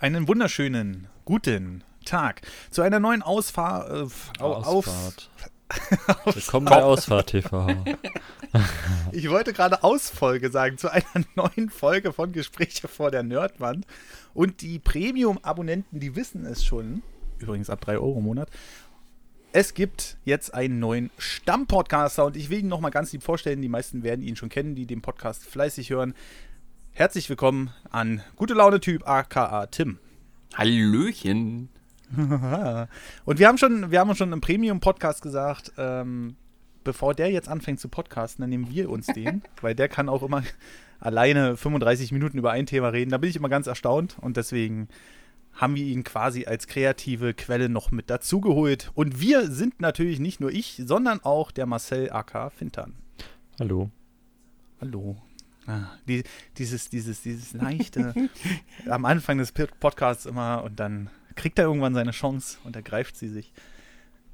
Einen wunderschönen guten Tag zu einer neuen Ausfahrt. Äh, Ausfahrt. Auf Willkommen bei Ausfahrt TV. ich wollte gerade Ausfolge sagen, zu einer neuen Folge von Gespräche vor der Nerdwand. Und die Premium-Abonnenten, die wissen es schon, übrigens ab 3 Euro im Monat, es gibt jetzt einen neuen Stammpodcaster und ich will ihn nochmal ganz lieb vorstellen. Die meisten werden ihn schon kennen, die den Podcast fleißig hören. Herzlich willkommen an Gute Laune Typ aka Tim. Hallöchen. Und wir haben schon, wir haben schon im Premium-Podcast gesagt, ähm, bevor der jetzt anfängt zu podcasten, dann nehmen wir uns den, weil der kann auch immer alleine 35 Minuten über ein Thema reden. Da bin ich immer ganz erstaunt und deswegen haben wir ihn quasi als kreative Quelle noch mit dazugeholt. Und wir sind natürlich nicht nur ich, sondern auch der Marcel AK Fintern. Hallo. Hallo. Ah, die, dieses, dieses, dieses leichte am Anfang des Podcasts immer und dann kriegt er irgendwann seine Chance und ergreift sie sich.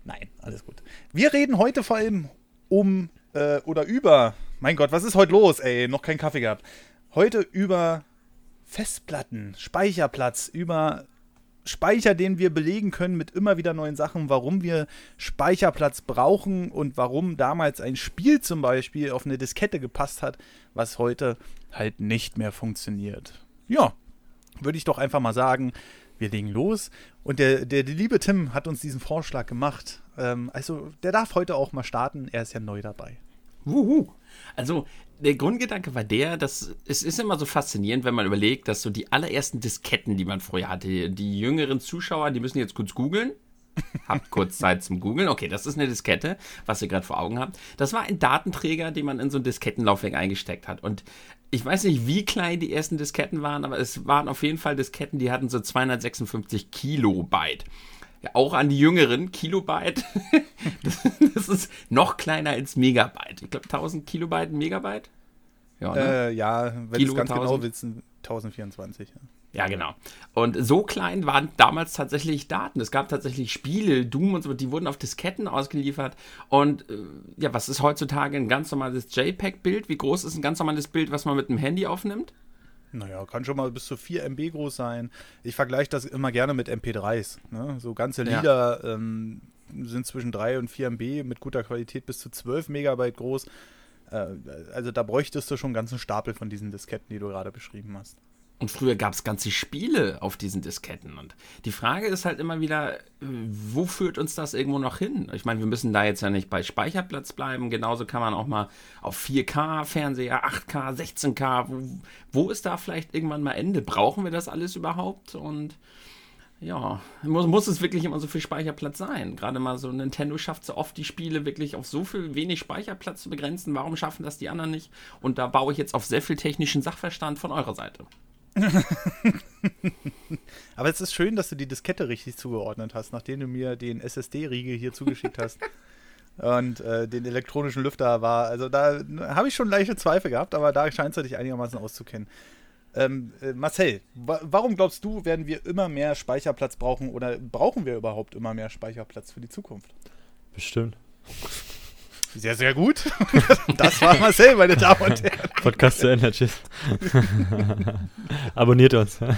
Nein, alles gut. Wir reden heute vor allem um äh, oder über, mein Gott, was ist heute los, ey? Noch keinen Kaffee gehabt. Heute über Festplatten, Speicherplatz, über Speicher, den wir belegen können mit immer wieder neuen Sachen, warum wir Speicherplatz brauchen und warum damals ein Spiel zum Beispiel auf eine Diskette gepasst hat, was heute halt nicht mehr funktioniert. Ja, würde ich doch einfach mal sagen, wir legen los. Und der, der, der liebe Tim hat uns diesen Vorschlag gemacht. Ähm, also, der darf heute auch mal starten. Er ist ja neu dabei. Wuhu. Also, der Grundgedanke war der, dass es ist immer so faszinierend, wenn man überlegt, dass so die allerersten Disketten, die man früher hatte, die jüngeren Zuschauer, die müssen jetzt kurz googeln. Habt kurz Zeit zum Googeln. Okay, das ist eine Diskette, was ihr gerade vor Augen habt. Das war ein Datenträger, den man in so ein Diskettenlaufwerk eingesteckt hat. Und ich weiß nicht, wie klein die ersten Disketten waren, aber es waren auf jeden Fall Disketten, die hatten so 256 Kilobyte. Ja, auch an die Jüngeren, Kilobyte, das, das, ist noch kleiner als Megabyte. Ich glaube 1000 Kilobyte, Megabyte? Ja, ne? äh, ja wenn du es ganz 1000. genau willst, 1024. Ja. Ja, genau. Und so klein waren damals tatsächlich Daten. Es gab tatsächlich Spiele, Doom und so, die wurden auf Disketten ausgeliefert. Und äh, ja, was ist heutzutage ein ganz normales JPEG-Bild? Wie groß ist ein ganz normales Bild, was man mit dem Handy aufnimmt? Naja, kann schon mal bis zu 4 MB groß sein. Ich vergleiche das immer gerne mit MP3s. Ne? So ganze Lieder ja. ähm, sind zwischen 3 und 4 MB mit guter Qualität bis zu 12 Megabyte groß. Äh, also da bräuchtest du schon einen ganzen Stapel von diesen Disketten, die du gerade beschrieben hast. Und früher gab es ganze Spiele auf diesen Disketten. Und die Frage ist halt immer wieder, wo führt uns das irgendwo noch hin? Ich meine, wir müssen da jetzt ja nicht bei Speicherplatz bleiben. Genauso kann man auch mal auf 4K-Fernseher, 8K, 16K. Wo, wo ist da vielleicht irgendwann mal Ende? Brauchen wir das alles überhaupt? Und ja, muss, muss es wirklich immer so viel Speicherplatz sein? Gerade mal so Nintendo schafft so oft die Spiele wirklich auf so viel wenig Speicherplatz zu begrenzen. Warum schaffen das die anderen nicht? Und da baue ich jetzt auf sehr viel technischen Sachverstand von eurer Seite. Aber es ist schön, dass du die Diskette richtig zugeordnet hast, nachdem du mir den SSD-Riegel hier zugeschickt hast. und äh, den elektronischen Lüfter war. Also da habe ich schon leichte Zweifel gehabt, aber da scheinst du dich einigermaßen auszukennen. Ähm, äh, Marcel, wa warum glaubst du, werden wir immer mehr Speicherplatz brauchen oder brauchen wir überhaupt immer mehr Speicherplatz für die Zukunft? Bestimmt. Sehr, sehr gut. Das war Marcel, meine Damen und Herren. Podcast zu Ende. Tschüss. Abonniert uns. Drei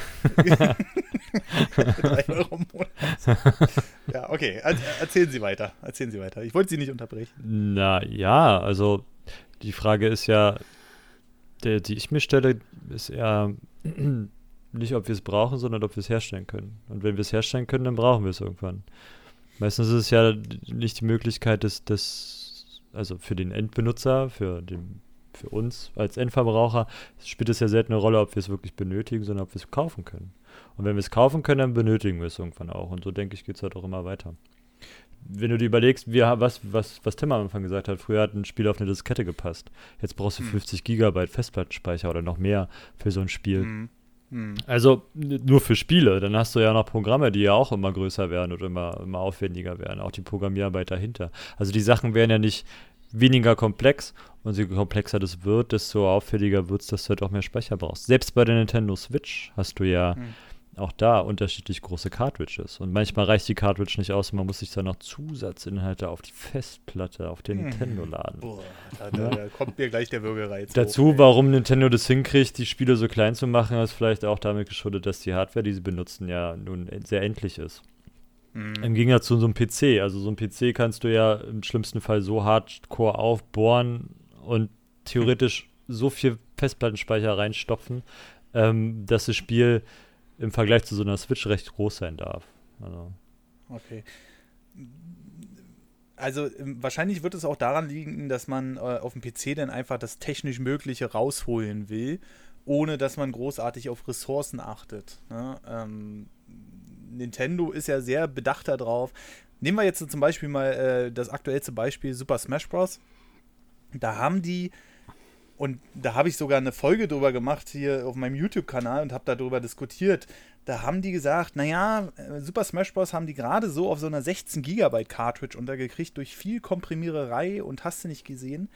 Euro im Monat. Ja, okay. Erzählen Sie weiter. Erzählen Sie weiter. Ich wollte Sie nicht unterbrechen. Na ja, also die Frage ist ja, der, die ich mir stelle, ist eher nicht, ob wir es brauchen, sondern ob wir es herstellen können. Und wenn wir es herstellen können, dann brauchen wir es irgendwann. Meistens ist es ja nicht die Möglichkeit des, des also für den Endbenutzer, für, den, für uns als Endverbraucher, spielt es ja selten eine Rolle, ob wir es wirklich benötigen, sondern ob wir es kaufen können. Und wenn wir es kaufen können, dann benötigen wir es irgendwann auch. Und so denke ich, geht es halt auch immer weiter. Wenn du dir überlegst, wie, was, was, was Tim am Anfang gesagt hat, früher hat ein Spiel auf eine Diskette gepasst. Jetzt brauchst du 50 hm. Gigabyte Festplattenspeicher oder noch mehr für so ein Spiel. Hm. Hm. Also nur für Spiele. Dann hast du ja noch Programme, die ja auch immer größer werden und immer, immer aufwendiger werden. Auch die Programmierarbeit dahinter. Also die Sachen werden ja nicht weniger komplex und je komplexer das wird, desto auffälliger wird es, dass du halt auch mehr Speicher brauchst. Selbst bei der Nintendo Switch hast du ja hm. Auch da unterschiedlich große Cartridges. Und manchmal reicht die Cartridge nicht aus und man muss sich dann noch Zusatzinhalte auf die Festplatte, auf den Nintendo laden. Boah, da, da, da kommt mir gleich der Würgereiz. Dazu, hoch, warum Nintendo das hinkriegt, die Spiele so klein zu machen, ist vielleicht auch damit geschuldet, dass die Hardware, die sie benutzen, ja nun sehr endlich ist. Mhm. Im Gegensatz zu so einem PC. Also so ein PC kannst du ja im schlimmsten Fall so hardcore aufbohren und theoretisch so viel Festplattenspeicher reinstopfen, ähm, dass das Spiel im Vergleich zu so einer Switch recht groß sein darf. Also, Okay. Also ähm, wahrscheinlich wird es auch daran liegen, dass man äh, auf dem PC dann einfach das technisch Mögliche rausholen will, ohne dass man großartig auf Ressourcen achtet. Ne? Ähm, Nintendo ist ja sehr bedacht darauf. Nehmen wir jetzt zum Beispiel mal äh, das aktuellste Beispiel Super Smash Bros. Da haben die und da habe ich sogar eine Folge drüber gemacht hier auf meinem YouTube-Kanal und habe darüber diskutiert. Da haben die gesagt, naja, äh, Super Smash Bros. haben die gerade so auf so einer 16 Gigabyte Cartridge untergekriegt durch viel Komprimiererei und hast du nicht gesehen.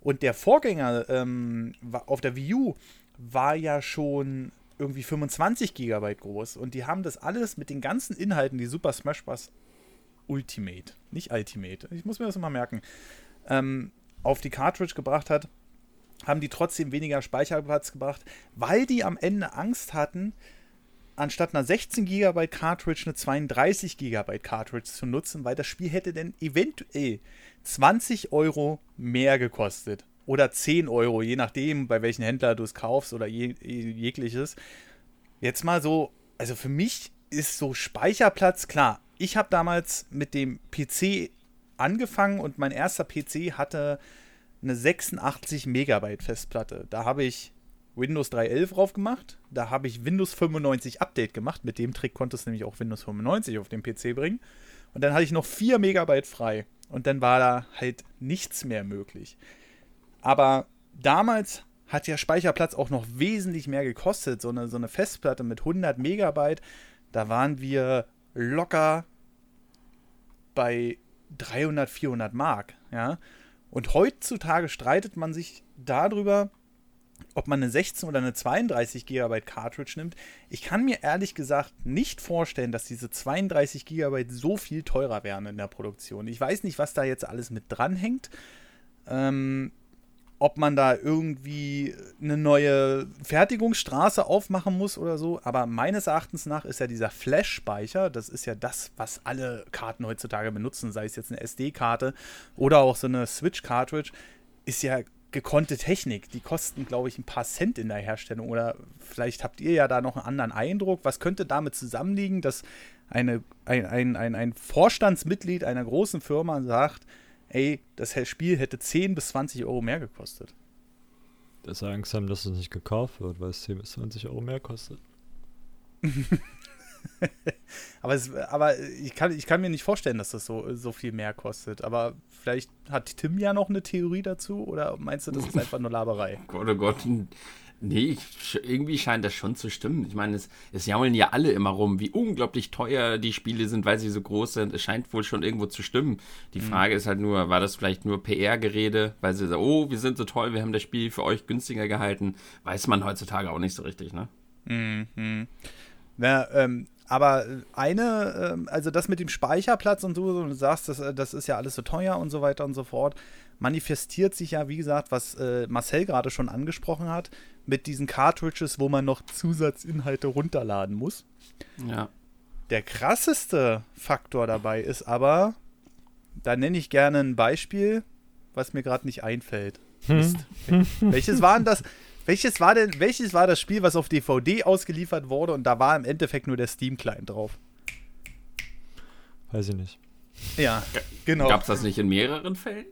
Und der Vorgänger ähm, auf der Wii U war ja schon irgendwie 25 Gigabyte groß und die haben das alles mit den ganzen Inhalten, die Super Smash Bros. Ultimate, nicht Ultimate, ich muss mir das mal merken, ähm, auf die Cartridge gebracht hat haben die trotzdem weniger Speicherplatz gebracht, weil die am Ende Angst hatten, anstatt einer 16 GB Cartridge eine 32 GB Cartridge zu nutzen, weil das Spiel hätte dann eventuell 20 Euro mehr gekostet. Oder 10 Euro, je nachdem, bei welchem Händler du es kaufst oder je, jegliches. Jetzt mal so, also für mich ist so Speicherplatz klar. Ich habe damals mit dem PC angefangen und mein erster PC hatte eine 86 Megabyte Festplatte. Da habe ich Windows 3.11 drauf gemacht. Da habe ich Windows 95 Update gemacht. Mit dem Trick konntest du nämlich auch Windows 95 auf den PC bringen. Und dann hatte ich noch 4 Megabyte frei. Und dann war da halt nichts mehr möglich. Aber damals hat ja Speicherplatz auch noch wesentlich mehr gekostet. So eine, so eine Festplatte mit 100 Megabyte, da waren wir locker bei 300, 400 Mark. Ja. Und heutzutage streitet man sich darüber, ob man eine 16 oder eine 32 GB Cartridge nimmt. Ich kann mir ehrlich gesagt nicht vorstellen, dass diese 32 GB so viel teurer wären in der Produktion. Ich weiß nicht, was da jetzt alles mit dranhängt. Ähm, ob man da irgendwie eine neue Fertigungsstraße aufmachen muss oder so. Aber meines Erachtens nach ist ja dieser Flash-Speicher, das ist ja das, was alle Karten heutzutage benutzen, sei es jetzt eine SD-Karte oder auch so eine Switch-Cartridge, ist ja gekonnte Technik. Die kosten, glaube ich, ein paar Cent in der Herstellung. Oder vielleicht habt ihr ja da noch einen anderen Eindruck. Was könnte damit zusammenliegen, dass eine, ein, ein, ein, ein Vorstandsmitglied einer großen Firma sagt, ey, das Spiel hätte 10 bis 20 Euro mehr gekostet. Dass sie Angst haben, dass es nicht gekauft wird, weil es 10 bis 20 Euro mehr kostet. aber, es, aber ich, kann, ich kann mir nicht vorstellen, dass das so, so viel mehr kostet. Aber vielleicht hat Tim ja noch eine Theorie dazu oder meinst du, das ist einfach nur Laberei? Gott, oh Gott. Nee, irgendwie scheint das schon zu stimmen. Ich meine, es, es jaulen ja alle immer rum, wie unglaublich teuer die Spiele sind, weil sie so groß sind. Es scheint wohl schon irgendwo zu stimmen. Die mhm. Frage ist halt nur, war das vielleicht nur PR-Gerede, weil sie sagen, oh, wir sind so toll, wir haben das Spiel für euch günstiger gehalten. Weiß man heutzutage auch nicht so richtig, ne? Mhm. Na, ähm, aber eine, ähm, also das mit dem Speicherplatz und so, du sagst, das, das ist ja alles so teuer und so weiter und so fort, manifestiert sich ja, wie gesagt, was äh, Marcel gerade schon angesprochen hat, mit diesen Cartridges, wo man noch Zusatzinhalte runterladen muss. Ja. Der krasseste Faktor dabei ist aber, da nenne ich gerne ein Beispiel, was mir gerade nicht einfällt. Hm. Welches war denn das? Welches war denn, welches war das Spiel, was auf DVD ausgeliefert wurde und da war im Endeffekt nur der Steam-Client drauf? Weiß ich nicht. Ja, genau. Gab es das nicht in mehreren Fällen?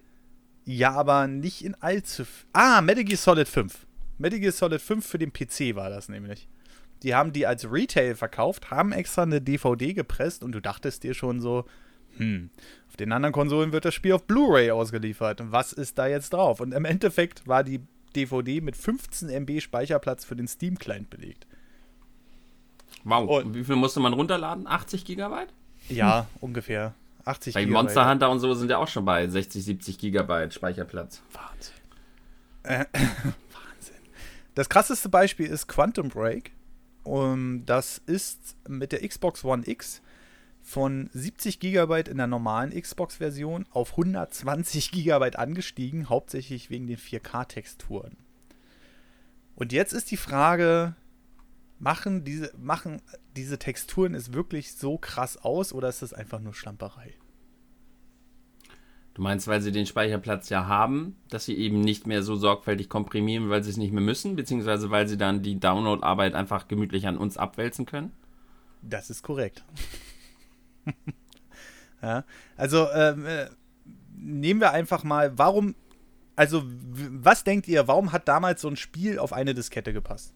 Ja, aber nicht in allzu. Ah, Metal Gear Solid 5. Metal Gear Solid 5 für den PC war das nämlich. Die haben die als Retail verkauft, haben extra eine DVD gepresst und du dachtest dir schon so, hm, auf den anderen Konsolen wird das Spiel auf Blu-ray ausgeliefert. Was ist da jetzt drauf? Und im Endeffekt war die DVD mit 15 MB Speicherplatz für den Steam-Client belegt. Wow. Und wie viel musste man runterladen? 80 Gigabyte? Ja, ungefähr. 80 Bei Gigabyte. Monster Hunter und so sind ja auch schon bei 60, 70 Gigabyte Speicherplatz. Wahnsinn. Äh, Wahnsinn. Das krasseste Beispiel ist Quantum Break. Um, das ist mit der Xbox One X von 70 GB in der normalen Xbox-Version auf 120 GB angestiegen, hauptsächlich wegen den 4K-Texturen. Und jetzt ist die Frage, machen diese, machen diese Texturen es wirklich so krass aus oder ist das einfach nur Schlamperei? Du meinst, weil sie den Speicherplatz ja haben, dass sie eben nicht mehr so sorgfältig komprimieren, weil sie es nicht mehr müssen, beziehungsweise weil sie dann die Download-Arbeit einfach gemütlich an uns abwälzen können? Das ist korrekt. ja, also ähm, äh, nehmen wir einfach mal, warum, also was denkt ihr, warum hat damals so ein Spiel auf eine Diskette gepasst?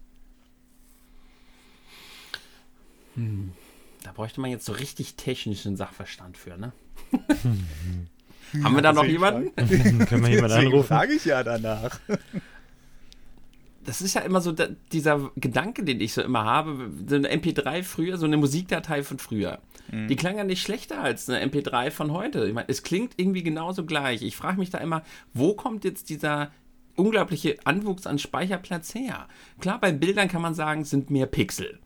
Hm. Da bräuchte man jetzt so richtig technischen Sachverstand für, ne? Haben wir da noch jemanden? Können wir jemanden anrufen? frage ich ja danach. das ist ja immer so da, dieser Gedanke, den ich so immer habe, so eine MP3 früher, so eine Musikdatei von früher. Mhm. Die klang ja nicht schlechter als eine MP3 von heute. Ich meine, es klingt irgendwie genauso gleich. Ich frage mich da immer, wo kommt jetzt dieser unglaubliche Anwuchs an Speicherplatz her? Klar, bei Bildern kann man sagen, es sind mehr Pixel.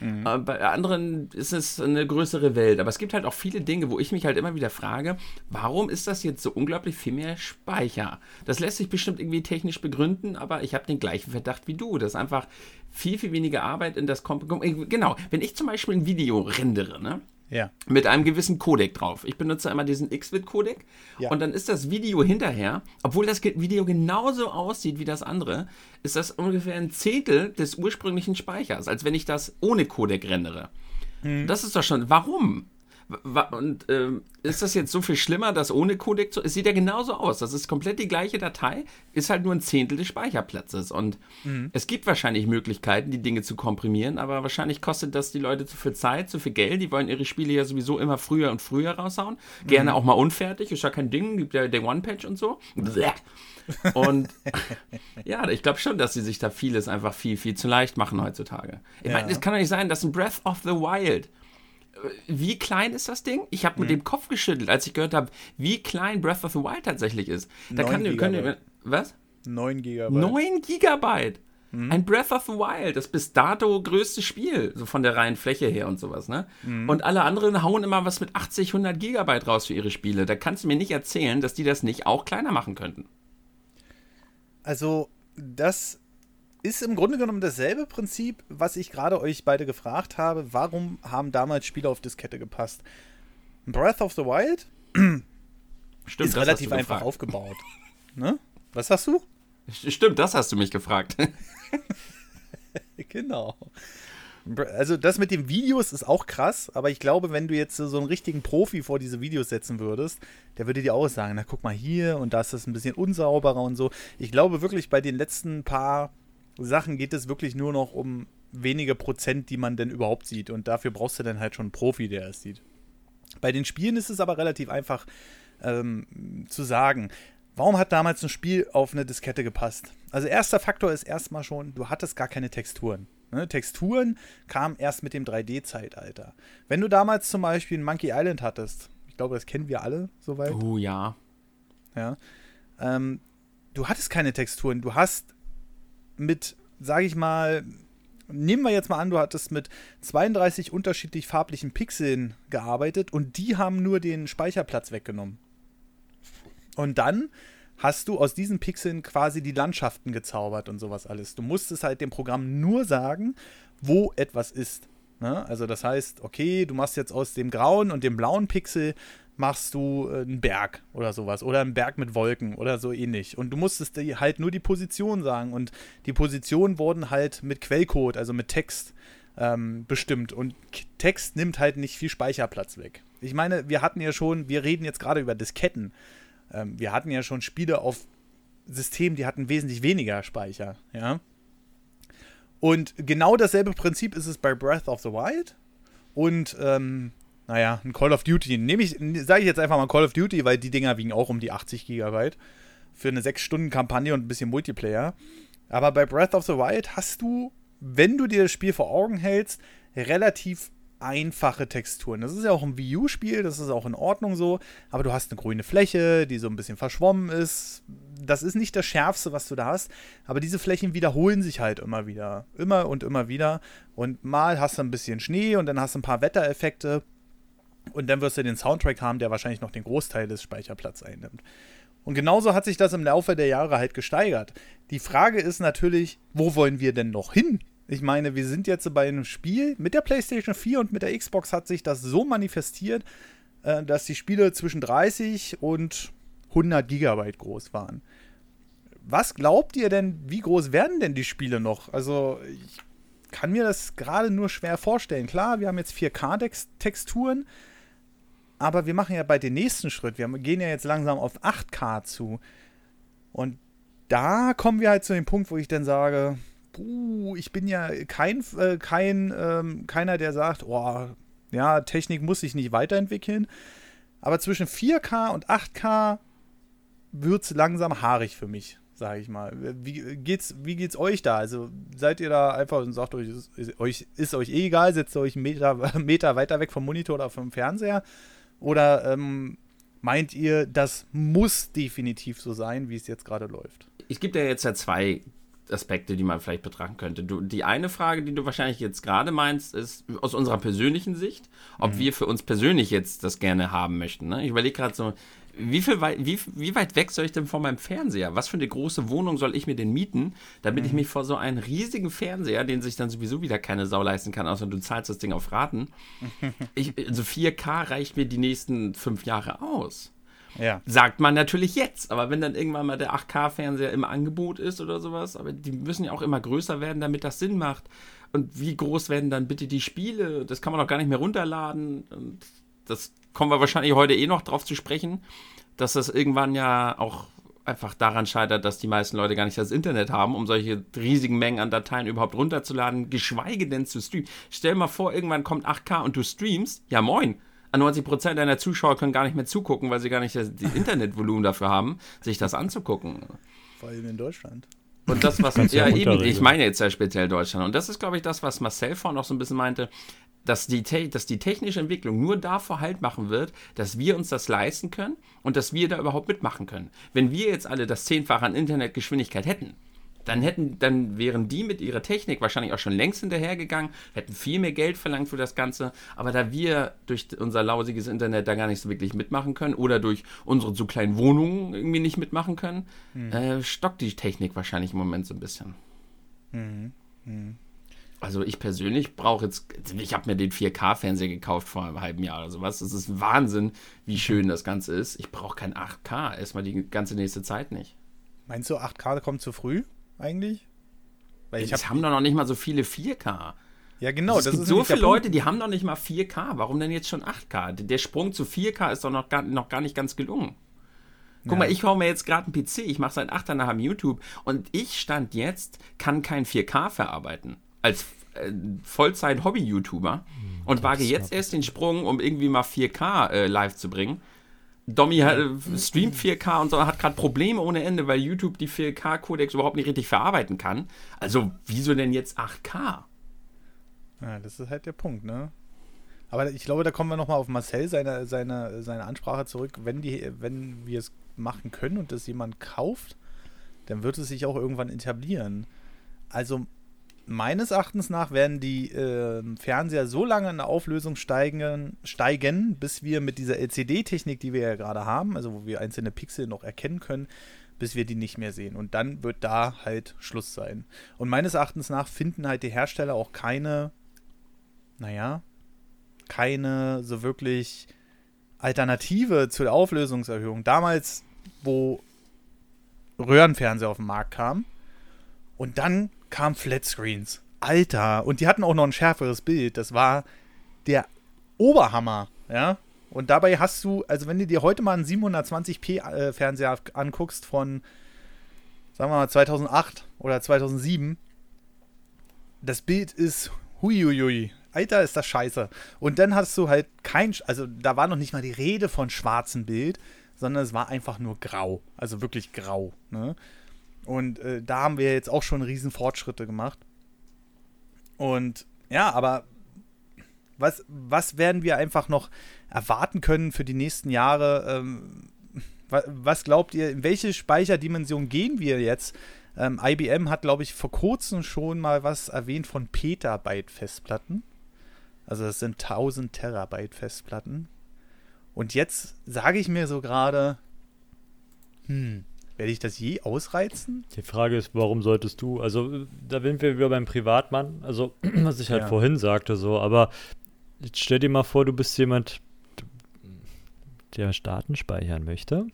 Mhm. Äh, bei anderen ist es eine größere Welt. Aber es gibt halt auch viele Dinge, wo ich mich halt immer wieder frage, warum ist das jetzt so unglaublich viel mehr Speicher? Das lässt sich bestimmt irgendwie technisch begründen, aber ich habe den gleichen Verdacht wie du, dass einfach viel, viel weniger Arbeit in das kommt. Genau, wenn ich zum Beispiel ein Video rendere, ne? Ja. Mit einem gewissen Codec drauf. Ich benutze einmal diesen XVID-Codec ja. und dann ist das Video hinterher, obwohl das Video genauso aussieht wie das andere, ist das ungefähr ein Zehntel des ursprünglichen Speichers, als wenn ich das ohne Codec rendere. Mhm. Das ist doch schon. Warum? Und ähm, ist das jetzt so viel schlimmer, dass ohne Codec zu. Es sieht ja genauso aus. Das ist komplett die gleiche Datei, ist halt nur ein Zehntel des Speicherplatzes. Und mhm. es gibt wahrscheinlich Möglichkeiten, die Dinge zu komprimieren, aber wahrscheinlich kostet das die Leute zu viel Zeit, zu viel Geld. Die wollen ihre Spiele ja sowieso immer früher und früher raushauen. Gerne mhm. auch mal unfertig, ist ja kein Ding, gibt ja der One-Patch und so. Und ja, ich glaube schon, dass sie sich da vieles einfach viel, viel zu leicht machen heutzutage. Ich ja. meine, es kann doch nicht sein, dass ein Breath of the Wild wie klein ist das Ding? Ich habe mit hm. dem Kopf geschüttelt, als ich gehört habe, wie klein Breath of the Wild tatsächlich ist. Da kann, können, was? 9 Gigabyte. 9 Gigabyte. Mhm. Ein Breath of the Wild, das bis dato größte Spiel, so von der reinen Fläche her und sowas, ne? Mhm. Und alle anderen hauen immer was mit 80, 100 Gigabyte raus für ihre Spiele. Da kannst du mir nicht erzählen, dass die das nicht auch kleiner machen könnten. Also, das ist im Grunde genommen dasselbe Prinzip, was ich gerade euch beide gefragt habe. Warum haben damals Spiele auf Diskette gepasst? Breath of the Wild Stimmt, ist relativ einfach aufgebaut. Ne? Was hast du? Stimmt, das hast du mich gefragt. genau. Also das mit den Videos ist auch krass, aber ich glaube, wenn du jetzt so einen richtigen Profi vor diese Videos setzen würdest, der würde dir auch sagen, na guck mal hier und da ist das ein bisschen unsauberer und so. Ich glaube wirklich bei den letzten paar Sachen geht es wirklich nur noch um wenige Prozent, die man denn überhaupt sieht. Und dafür brauchst du dann halt schon einen Profi, der es sieht. Bei den Spielen ist es aber relativ einfach ähm, zu sagen, warum hat damals ein Spiel auf eine Diskette gepasst? Also erster Faktor ist erstmal schon, du hattest gar keine Texturen. Ne? Texturen kamen erst mit dem 3D-Zeitalter. Wenn du damals zum Beispiel ein Monkey Island hattest, ich glaube, das kennen wir alle soweit. Oh ja. Ja. Ähm, du hattest keine Texturen. Du hast mit, sage ich mal, nehmen wir jetzt mal an, du hattest mit 32 unterschiedlich farblichen Pixeln gearbeitet und die haben nur den Speicherplatz weggenommen. Und dann hast du aus diesen Pixeln quasi die Landschaften gezaubert und sowas alles. Du musstest halt dem Programm nur sagen, wo etwas ist. Ne? Also das heißt, okay, du machst jetzt aus dem grauen und dem blauen Pixel machst du äh, einen Berg oder sowas oder einen Berg mit Wolken oder so ähnlich. Und du musstest dir halt nur die Position sagen und die Positionen wurden halt mit Quellcode, also mit Text ähm, bestimmt. Und Text nimmt halt nicht viel Speicherplatz weg. Ich meine, wir hatten ja schon, wir reden jetzt gerade über Disketten. Ähm, wir hatten ja schon Spiele auf Systemen, die hatten wesentlich weniger Speicher, ja. Und genau dasselbe Prinzip ist es bei Breath of the Wild. Und ähm, naja, ein Call of Duty. Nehme ich, sage ich jetzt einfach mal Call of Duty, weil die Dinger wiegen auch um die 80 Gigabyte. Für eine 6-Stunden-Kampagne und ein bisschen Multiplayer. Aber bei Breath of the Wild hast du, wenn du dir das Spiel vor Augen hältst, relativ einfache Texturen. Das ist ja auch ein Wii U-Spiel, das ist auch in Ordnung so, aber du hast eine grüne Fläche, die so ein bisschen verschwommen ist. Das ist nicht das Schärfste, was du da hast, aber diese Flächen wiederholen sich halt immer wieder. Immer und immer wieder. Und mal hast du ein bisschen Schnee und dann hast du ein paar Wettereffekte und dann wirst du den Soundtrack haben, der wahrscheinlich noch den Großteil des Speicherplatzes einnimmt. Und genauso hat sich das im Laufe der Jahre halt gesteigert. Die Frage ist natürlich, wo wollen wir denn noch hin? Ich meine, wir sind jetzt bei einem Spiel mit der PlayStation 4 und mit der Xbox hat sich das so manifestiert, äh, dass die Spiele zwischen 30 und 100 Gigabyte groß waren. Was glaubt ihr denn, wie groß werden denn die Spiele noch? Also, ich kann mir das gerade nur schwer vorstellen. Klar, wir haben jetzt 4K-Texturen, aber wir machen ja bei den nächsten Schritt. Wir gehen ja jetzt langsam auf 8K zu. Und da kommen wir halt zu dem Punkt, wo ich dann sage, puh, ich bin ja kein, äh, kein ähm, keiner, der sagt, oh, ja, Technik muss sich nicht weiterentwickeln. Aber zwischen 4K und 8K wird es langsam haarig für mich, sage ich mal. Wie geht's, wie geht's euch da? Also seid ihr da einfach und sagt euch, ist, euch, ist euch eh egal, setzt euch einen Meter, Meter weiter weg vom Monitor oder vom Fernseher? Oder ähm, meint ihr, das muss definitiv so sein, wie es jetzt gerade läuft? Ich gebe dir jetzt ja zwei Aspekte, die man vielleicht betrachten könnte. Du, die eine Frage, die du wahrscheinlich jetzt gerade meinst, ist aus unserer persönlichen Sicht, ob mhm. wir für uns persönlich jetzt das gerne haben möchten. Ne? Ich überlege gerade so, wie, viel weit, wie, wie weit weg soll ich denn von meinem Fernseher? Was für eine große Wohnung soll ich mir denn mieten, damit mhm. ich mich vor so einen riesigen Fernseher, den sich dann sowieso wieder keine Sau leisten kann, außer du zahlst das Ding auf Raten. ich, also 4K reicht mir die nächsten fünf Jahre aus. Ja. Sagt man natürlich jetzt, aber wenn dann irgendwann mal der 8K-Fernseher im Angebot ist oder sowas, aber die müssen ja auch immer größer werden, damit das Sinn macht. Und wie groß werden dann bitte die Spiele? Das kann man doch gar nicht mehr runterladen. Und das kommen wir wahrscheinlich heute eh noch drauf zu sprechen, dass das irgendwann ja auch einfach daran scheitert, dass die meisten Leute gar nicht das Internet haben, um solche riesigen Mengen an Dateien überhaupt runterzuladen, geschweige denn zu streamen. Stell mal vor, irgendwann kommt 8K und du streamst, ja moin, 90% deiner Zuschauer können gar nicht mehr zugucken, weil sie gar nicht das Internetvolumen dafür haben, sich das anzugucken. Vor allem in Deutschland. Und das, was, ja, ja eben, ich meine jetzt ja speziell Deutschland. Und das ist, glaube ich, das, was Marcel vorhin noch so ein bisschen meinte, dass die, dass die technische Entwicklung nur davor halt machen wird, dass wir uns das leisten können und dass wir da überhaupt mitmachen können. Wenn wir jetzt alle das Zehnfache an Internetgeschwindigkeit hätten, dann hätten, dann wären die mit ihrer Technik wahrscheinlich auch schon längst hinterhergegangen, hätten viel mehr Geld verlangt für das Ganze. Aber da wir durch unser lausiges Internet da gar nicht so wirklich mitmachen können oder durch unsere zu kleinen Wohnungen irgendwie nicht mitmachen können, mhm. äh, stockt die Technik wahrscheinlich im Moment so ein bisschen. Mhm. Mhm. Also ich persönlich brauche jetzt, ich habe mir den 4K-Fernseher gekauft vor einem halben Jahr oder sowas. Das ist Wahnsinn, wie schön das Ganze ist. Ich brauche kein 8K, erstmal die ganze nächste Zeit nicht. Meinst du, 8K kommt zu früh? eigentlich? Weil ich hab, haben doch noch nicht mal so viele 4K. Ja, genau. Also es gibt so viele Leute, die haben noch nicht mal 4K. Warum denn jetzt schon 8K? Der Sprung zu 4K ist doch noch gar, noch gar nicht ganz gelungen. Guck ja. mal, ich hau mir jetzt gerade einen PC, ich mache seit 8 Jahren YouTube und ich stand jetzt, kann kein 4K verarbeiten. Als äh, Vollzeit-Hobby-YouTuber hm, und wage jetzt erst den Sprung, um irgendwie mal 4K äh, live zu bringen. Domi hat, äh, streamt 4K und so, hat gerade Probleme ohne Ende, weil YouTube die 4K-Codex überhaupt nicht richtig verarbeiten kann. Also, wieso denn jetzt 8K? Ja, das ist halt der Punkt, ne? Aber ich glaube, da kommen wir nochmal auf Marcel seine, seine, seine Ansprache zurück. Wenn, die, wenn wir es machen können und das jemand kauft, dann wird es sich auch irgendwann etablieren. Also meines Erachtens nach werden die äh, Fernseher so lange in der Auflösung steigen, steigen, bis wir mit dieser LCD-Technik, die wir ja gerade haben, also wo wir einzelne Pixel noch erkennen können, bis wir die nicht mehr sehen. Und dann wird da halt Schluss sein. Und meines Erachtens nach finden halt die Hersteller auch keine, naja, keine so wirklich Alternative zur Auflösungserhöhung. Damals, wo Röhrenfernseher auf den Markt kamen, und dann kamen Flatscreens. Alter, und die hatten auch noch ein schärferes Bild. Das war der Oberhammer, ja. Und dabei hast du, also wenn du dir heute mal einen 720p äh, Fernseher anguckst von, sagen wir mal, 2008 oder 2007, das Bild ist huiuiui. Alter, ist das scheiße. Und dann hast du halt kein, also da war noch nicht mal die Rede von schwarzem Bild, sondern es war einfach nur grau. Also wirklich grau. Ne? Und äh, da haben wir jetzt auch schon riesen Fortschritte gemacht. Und ja, aber was, was werden wir einfach noch erwarten können für die nächsten Jahre? Ähm, was, was, glaubt ihr, in welche Speicherdimension gehen wir jetzt? Ähm, IBM hat, glaube ich, vor kurzem schon mal was erwähnt von Petabyte-Festplatten. Also das sind 1000 Terabyte Festplatten. Und jetzt sage ich mir so gerade, hm, werde ich das je ausreizen? Die Frage ist, warum solltest du? Also, da sind wir wieder beim Privatmann. Also, was ich halt ja. vorhin sagte, so. Aber jetzt stell dir mal vor, du bist jemand, der Daten speichern möchte.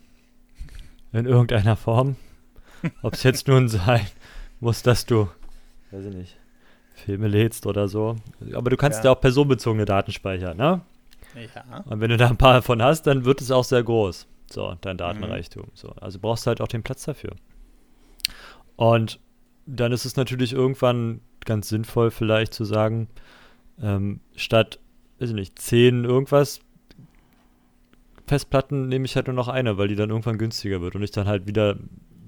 In irgendeiner Form. Ob es jetzt nun sein muss, dass du, weiß ich nicht, Filme lädst oder so. Aber du kannst ja, ja auch personenbezogene Daten speichern, ne? Ja. Und wenn du da ein paar davon hast, dann wird es auch sehr groß. So, dein Datenreichtum. Mhm. So. Also brauchst du halt auch den Platz dafür. Und dann ist es natürlich irgendwann ganz sinnvoll, vielleicht zu sagen, ähm, statt, weiß ich nicht, zehn irgendwas Festplatten nehme ich halt nur noch eine, weil die dann irgendwann günstiger wird und ich dann halt wieder,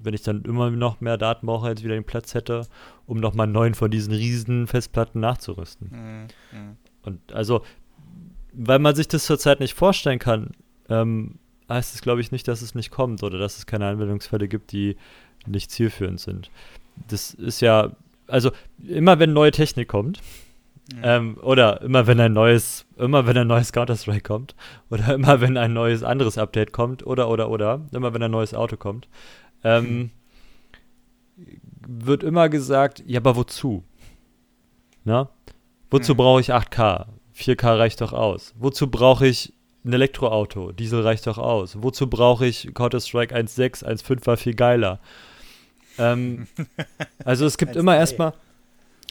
wenn ich dann immer noch mehr Daten brauche, jetzt wieder den Platz hätte, um nochmal neun von diesen riesen Festplatten nachzurüsten. Mhm. mhm. Und also, weil man sich das zurzeit nicht vorstellen kann, ähm, heißt es, glaube ich, nicht, dass es nicht kommt oder dass es keine Anwendungsfälle gibt, die nicht zielführend sind. Das ist ja, also immer wenn neue Technik kommt, mhm. ähm, oder immer wenn ein neues, immer wenn ein neues Counter-Strike kommt, oder immer wenn ein neues anderes Update kommt, oder, oder, oder, immer wenn ein neues Auto kommt, ähm, mhm. wird immer gesagt, ja, aber wozu? Na? Wozu mhm. brauche ich 8K? 4K reicht doch aus. Wozu brauche ich ein Elektroauto. Diesel reicht doch aus. Wozu brauche ich Counter-Strike 1.6? 1.5 war viel geiler. Ähm, also es gibt immer erstmal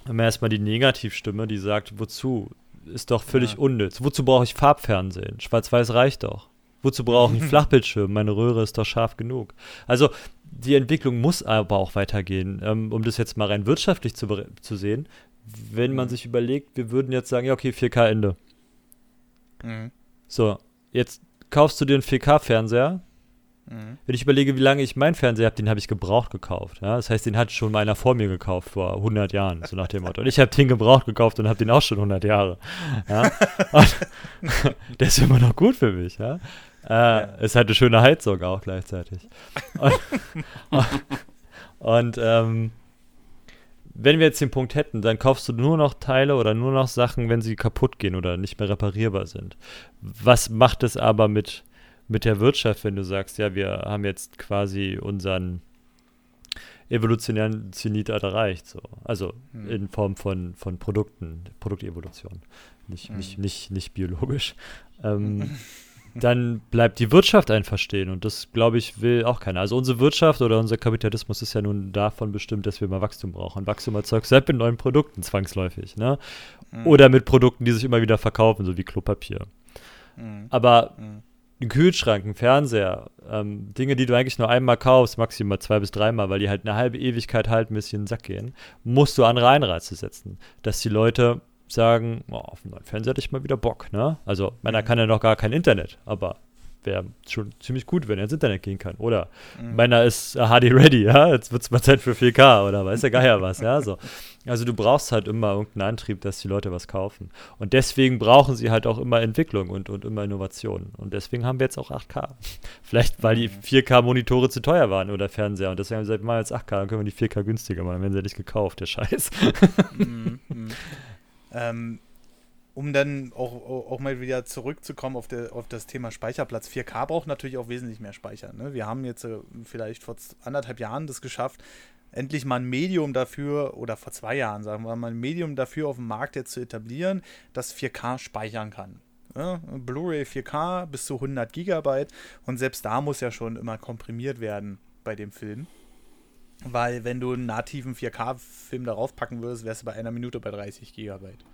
immer erstmal die Negativstimme, die sagt, wozu? Ist doch völlig ja. unnütz. Wozu brauche ich Farbfernsehen? Schwarz-Weiß reicht doch. Wozu brauche ich einen Flachbildschirm? Meine Röhre ist doch scharf genug. Also die Entwicklung muss aber auch weitergehen. Ähm, um das jetzt mal rein wirtschaftlich zu, zu sehen, wenn man mhm. sich überlegt, wir würden jetzt sagen, ja okay, 4K Ende. Mhm. So, jetzt kaufst du dir einen 4K-Fernseher. Mhm. Wenn ich überlege, wie lange ich meinen Fernseher habe, den habe ich gebraucht gekauft. Ja? Das heißt, den hat schon mal einer vor mir gekauft vor 100 Jahren, so nach dem Motto. Und ich habe den gebraucht gekauft und habe den auch schon 100 Jahre. Ja? der ist immer noch gut für mich. Ja? Äh, ja. Ist halt eine schöne Heizung auch gleichzeitig. Und, und, und ähm, wenn wir jetzt den Punkt hätten, dann kaufst du nur noch Teile oder nur noch Sachen, wenn sie kaputt gehen oder nicht mehr reparierbar sind. Was macht es aber mit, mit der Wirtschaft, wenn du sagst, ja, wir haben jetzt quasi unseren evolutionären Zenit erreicht, so. Also hm. in Form von, von Produkten, Produktevolution. Nicht, hm. nicht, nicht, nicht biologisch. Ähm, dann bleibt die Wirtschaft einfach stehen. Und das, glaube ich, will auch keiner. Also unsere Wirtschaft oder unser Kapitalismus ist ja nun davon bestimmt, dass wir mal Wachstum brauchen. Wachstum erzeugt selbst mit neuen Produkten zwangsläufig. Ne? Mhm. Oder mit Produkten, die sich immer wieder verkaufen, so wie Klopapier. Mhm. Aber mhm. ein Kühlschrank, ein Fernseher, ähm, Dinge, die du eigentlich nur einmal kaufst, maximal zwei bis dreimal, weil die halt eine halbe Ewigkeit halt ein bisschen in den Sack gehen, musst du andere Einreize setzen. Dass die Leute sagen, oh, auf einen neuen Fernseher hätte ich mal wieder Bock, ne? Also, meiner mhm. kann ja noch gar kein Internet, aber wäre schon ziemlich gut, wenn er ins Internet gehen kann. Oder mhm. meiner ist HD ready, ja, jetzt wird es mal Zeit für 4K oder weiß der Geier was, ja, so. Also du brauchst halt immer irgendeinen Antrieb, dass die Leute was kaufen. Und deswegen brauchen sie halt auch immer Entwicklung und, und immer Innovationen. Und deswegen haben wir jetzt auch 8K. Vielleicht, weil die 4K-Monitore zu teuer waren oder Fernseher. Und deswegen haben sie gesagt, mal jetzt 8K, dann können wir die 4K günstiger machen. Dann werden sie nicht gekauft, der Scheiß. Mhm. Ähm, um dann auch, auch mal wieder zurückzukommen auf, der, auf das Thema Speicherplatz. 4K braucht natürlich auch wesentlich mehr Speicher. Ne? Wir haben jetzt äh, vielleicht vor anderthalb Jahren das geschafft, endlich mal ein Medium dafür, oder vor zwei Jahren, sagen wir mal, ein Medium dafür auf dem Markt jetzt zu etablieren, das 4K speichern kann. Ja, Blu-ray 4K bis zu 100 Gigabyte und selbst da muss ja schon immer komprimiert werden bei dem Film. Weil wenn du einen nativen 4K-Film darauf packen würdest, wärst du bei einer Minute bei 30 Gigabyte.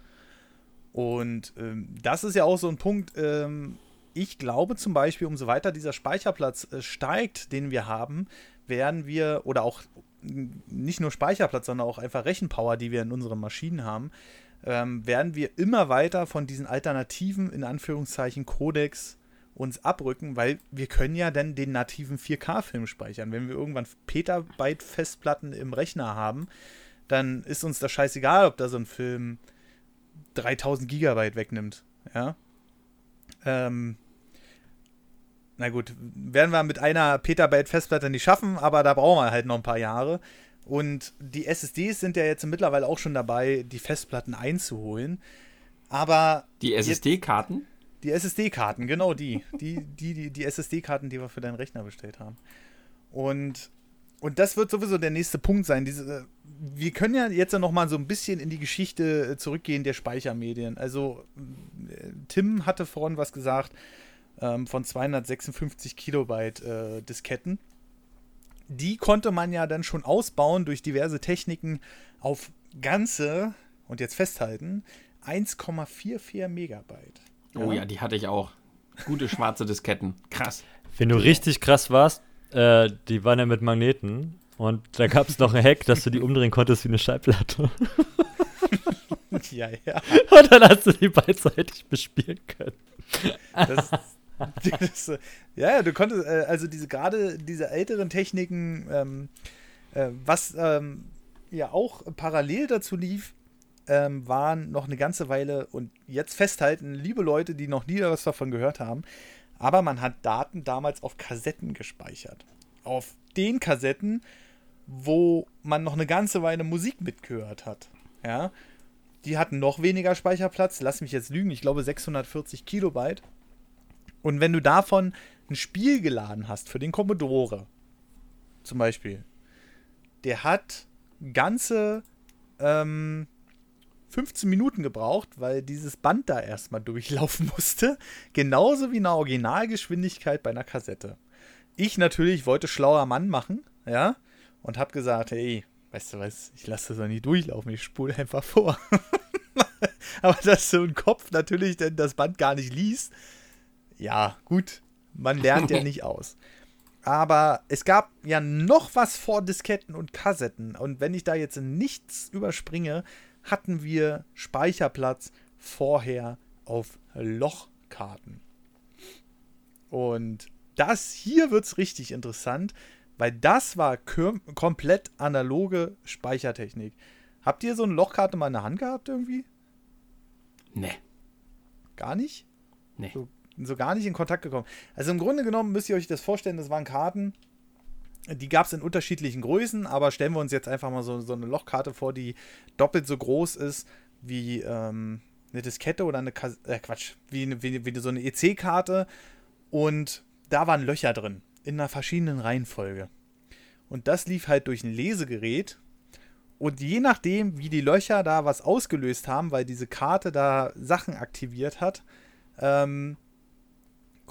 Und ähm, das ist ja auch so ein Punkt, ähm, ich glaube zum Beispiel, umso weiter dieser Speicherplatz äh, steigt, den wir haben, werden wir, oder auch nicht nur Speicherplatz, sondern auch einfach Rechenpower, die wir in unseren Maschinen haben, ähm, werden wir immer weiter von diesen alternativen, in Anführungszeichen, Codex uns abrücken, weil wir können ja dann den nativen 4K-Film speichern. Wenn wir irgendwann Petabyte-Festplatten im Rechner haben, dann ist uns das scheißegal, ob da so ein Film 3000 Gigabyte wegnimmt. Ja. Ähm, na gut, werden wir mit einer Petabyte Festplatte nicht schaffen, aber da brauchen wir halt noch ein paar Jahre. Und die SSDs sind ja jetzt mittlerweile auch schon dabei, die Festplatten einzuholen. Aber. Die SSD-Karten? Die SSD-Karten, genau die. Die, die, die, die SSD-Karten, die wir für deinen Rechner bestellt haben. Und, und das wird sowieso der nächste Punkt sein. Diese, wir können ja jetzt noch mal so ein bisschen in die Geschichte zurückgehen der Speichermedien. Also, Tim hatte vorhin was gesagt ähm, von 256 Kilobyte äh, Disketten. Die konnte man ja dann schon ausbauen durch diverse Techniken auf ganze, und jetzt festhalten, 1,44 Megabyte. Oh ja, die hatte ich auch. Gute schwarze Disketten. Krass. Wenn du richtig krass warst, äh, die waren ja mit Magneten und da gab es noch ein Hack, dass du die umdrehen konntest wie eine Schallplatte. ja, ja. Und dann hast du die beidseitig bespielen können. Das, das, ja, du konntest, äh, also diese gerade diese älteren Techniken, ähm, äh, was ähm, ja auch parallel dazu lief, ähm, waren noch eine ganze Weile und jetzt festhalten, liebe Leute, die noch nie was davon gehört haben, aber man hat Daten damals auf Kassetten gespeichert. Auf den Kassetten, wo man noch eine ganze Weile Musik mitgehört hat. Ja, die hatten noch weniger Speicherplatz, lass mich jetzt lügen, ich glaube 640 Kilobyte. Und wenn du davon ein Spiel geladen hast für den Commodore, zum Beispiel, der hat ganze ähm, 15 Minuten gebraucht, weil dieses Band da erstmal durchlaufen musste. Genauso wie eine Originalgeschwindigkeit bei einer Kassette. Ich natürlich wollte schlauer Mann machen, ja, und hab gesagt, hey, weißt du was, ich lasse das doch nicht durchlaufen, ich spule einfach vor. Aber dass so ein Kopf natürlich denn das Band gar nicht liest, ja, gut, man lernt ja nicht aus. Aber es gab ja noch was vor Disketten und Kassetten. Und wenn ich da jetzt nichts überspringe, hatten wir Speicherplatz vorher auf Lochkarten. Und das hier wird es richtig interessant, weil das war komplett analoge Speichertechnik. Habt ihr so eine Lochkarte mal in der Hand gehabt irgendwie? Nee. Gar nicht? Nee. So, so gar nicht in Kontakt gekommen. Also im Grunde genommen müsst ihr euch das vorstellen, das waren Karten, die gab es in unterschiedlichen Größen, aber stellen wir uns jetzt einfach mal so, so eine Lochkarte vor, die doppelt so groß ist wie ähm, eine Diskette oder eine Kas äh, Quatsch, wie, wie, wie so eine EC-Karte. Und da waren Löcher drin, in einer verschiedenen Reihenfolge. Und das lief halt durch ein Lesegerät. Und je nachdem, wie die Löcher da was ausgelöst haben, weil diese Karte da Sachen aktiviert hat, ähm,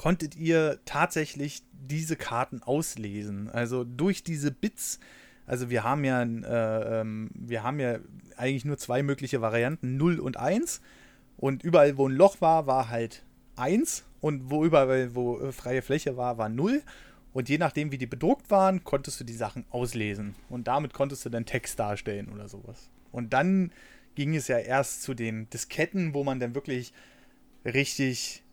konntet ihr tatsächlich diese Karten auslesen. Also durch diese Bits, also wir haben ja, äh, ähm, wir haben ja eigentlich nur zwei mögliche Varianten, 0 und 1. Und überall, wo ein Loch war, war halt 1. Und wo überall, wo äh, freie Fläche war, war 0. Und je nachdem, wie die bedruckt waren, konntest du die Sachen auslesen. Und damit konntest du dann Text darstellen oder sowas. Und dann ging es ja erst zu den Disketten, wo man dann wirklich richtig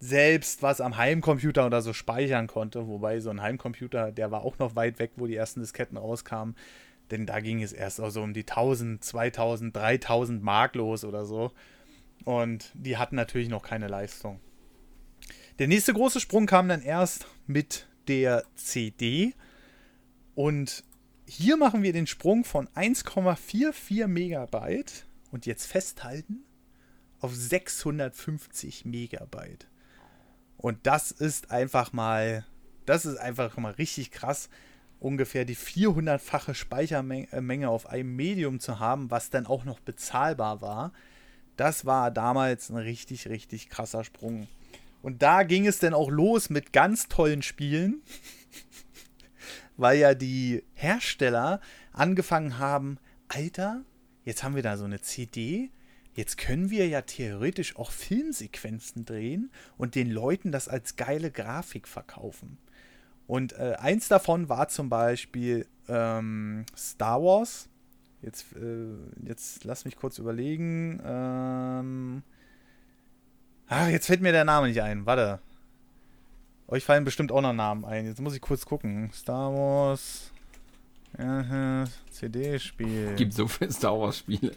selbst was am Heimcomputer oder so speichern konnte. Wobei so ein Heimcomputer, der war auch noch weit weg, wo die ersten Disketten rauskamen. Denn da ging es erst auch so um die 1000, 2000, 3000 Mark los oder so. Und die hatten natürlich noch keine Leistung. Der nächste große Sprung kam dann erst mit der CD. Und hier machen wir den Sprung von 1,44 Megabyte und jetzt festhalten auf 650 Megabyte. Und das ist einfach mal, das ist einfach mal richtig krass, ungefähr die 400-fache Speichermenge auf einem Medium zu haben, was dann auch noch bezahlbar war. Das war damals ein richtig, richtig krasser Sprung. Und da ging es dann auch los mit ganz tollen Spielen, weil ja die Hersteller angefangen haben, Alter, jetzt haben wir da so eine CD, Jetzt können wir ja theoretisch auch Filmsequenzen drehen und den Leuten das als geile Grafik verkaufen. Und äh, eins davon war zum Beispiel ähm, Star Wars. Jetzt, äh, jetzt lass mich kurz überlegen. Ähm, ach, jetzt fällt mir der Name nicht ein. Warte. Euch fallen bestimmt auch noch Namen ein. Jetzt muss ich kurz gucken. Star Wars. CD-Spiel. Gibt so viele Star Wars-Spiele.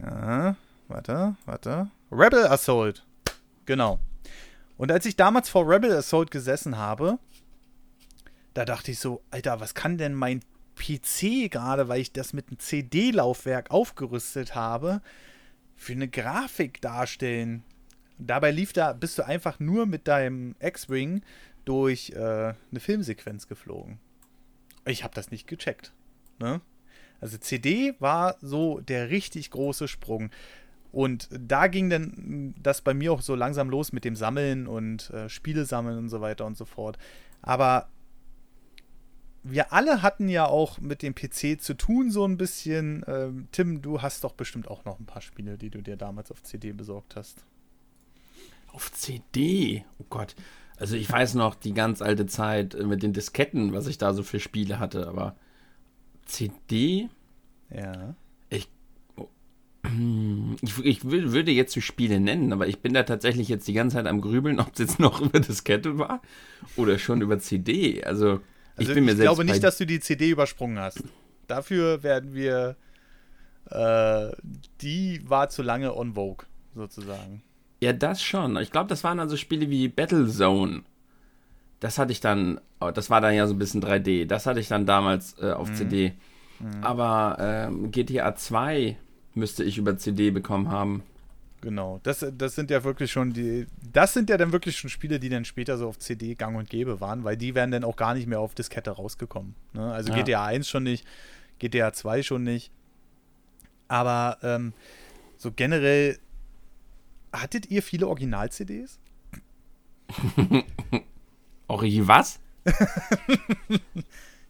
Ja, warte, warte. Rebel Assault. Genau. Und als ich damals vor Rebel Assault gesessen habe, da dachte ich so, Alter, was kann denn mein PC gerade, weil ich das mit einem CD-Laufwerk aufgerüstet habe, für eine Grafik darstellen? Dabei lief da, bist du einfach nur mit deinem X-Wing durch äh, eine Filmsequenz geflogen. Ich habe das nicht gecheckt. Ne? Also CD war so der richtig große Sprung. Und da ging dann das bei mir auch so langsam los mit dem Sammeln und äh, Spiele sammeln und so weiter und so fort. Aber wir alle hatten ja auch mit dem PC zu tun, so ein bisschen. Ähm, Tim, du hast doch bestimmt auch noch ein paar Spiele, die du dir damals auf CD besorgt hast. Auf CD? Oh Gott. Also ich weiß noch die ganz alte Zeit äh, mit den Disketten, was ich da so für Spiele hatte, aber CD? Ja. Ich, oh, ich, ich will, würde jetzt die Spiele nennen, aber ich bin da tatsächlich jetzt die ganze Zeit am Grübeln, ob es jetzt noch über Diskette war oder schon über CD. Also Also ich bin mir ich glaube nicht, dass du die CD übersprungen hast. Dafür werden wir. Äh, die war zu lange on Vogue, sozusagen. Ja, das schon. Ich glaube, das waren also Spiele wie Battlezone. Das hatte ich dann, oh, das war dann ja so ein bisschen 3D. Das hatte ich dann damals äh, auf CD. Aber ähm, GTA 2 müsste ich über CD bekommen haben. Genau. Das, das sind ja wirklich schon die. Das sind ja dann wirklich schon Spiele, die dann später so auf CD gang und gäbe waren, weil die wären dann auch gar nicht mehr auf Diskette rausgekommen. Ne? Also Ja. GTA 1 schon nicht, GTA 2 schon nicht. Aber ähm, so generell. Hattet ihr viele Original-CDs? Ori, was?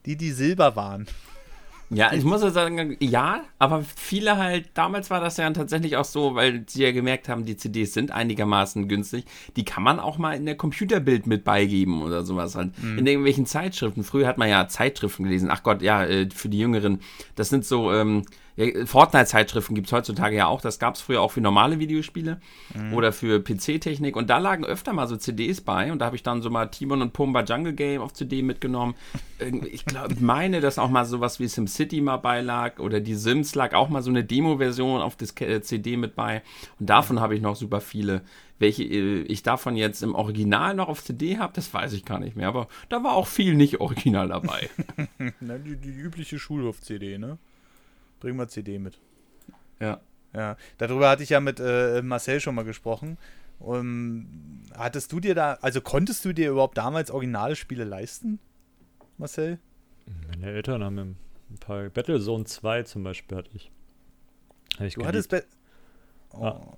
Die, die silber waren. Ja, ich muss ja sagen, ja, aber viele halt, damals war das ja tatsächlich auch so, weil sie ja gemerkt haben, die CDs sind einigermaßen günstig. Die kann man auch mal in der Computerbild mit beigeben oder sowas halt. In irgendwelchen Zeitschriften. Früher hat man ja Zeitschriften gelesen. Ach Gott, ja, äh, für die Jüngeren. Das sind so, ähm, ja, Fortnite-Zeitschriften gibt es heutzutage ja auch. Das gab es früher auch für normale Videospiele oder für PC-Technik. Und da lagen öfter mal so CDs bei. Und da habe ich dann so mal Timon und Pumba Jungle Game auf CD mitgenommen. Ich glaube, meine, dass auch mal sowas wie SimCity mal beilag. Oder die Sims lag auch mal so eine Demo-Version auf das äh, CD mit bei. Und davon habe ich noch super viele. Welche äh, ich davon jetzt im Original noch auf CD habe, das weiß ich gar nicht mehr. Aber da war auch viel nicht original dabei. Na, die, die übliche Schulhof-CD, ne? Bring mal CD mit. ja. Ja, darüber hatte ich ja mit äh, Marcel schon mal gesprochen. Um, hattest du dir da, also konntest du dir überhaupt damals originale Spiele leisten, Marcel? Meine Eltern haben mir ein paar Battlezone 2 zum Beispiel hatte ich. Hatte ich Du geliebt. hattest. Be oh, Ah.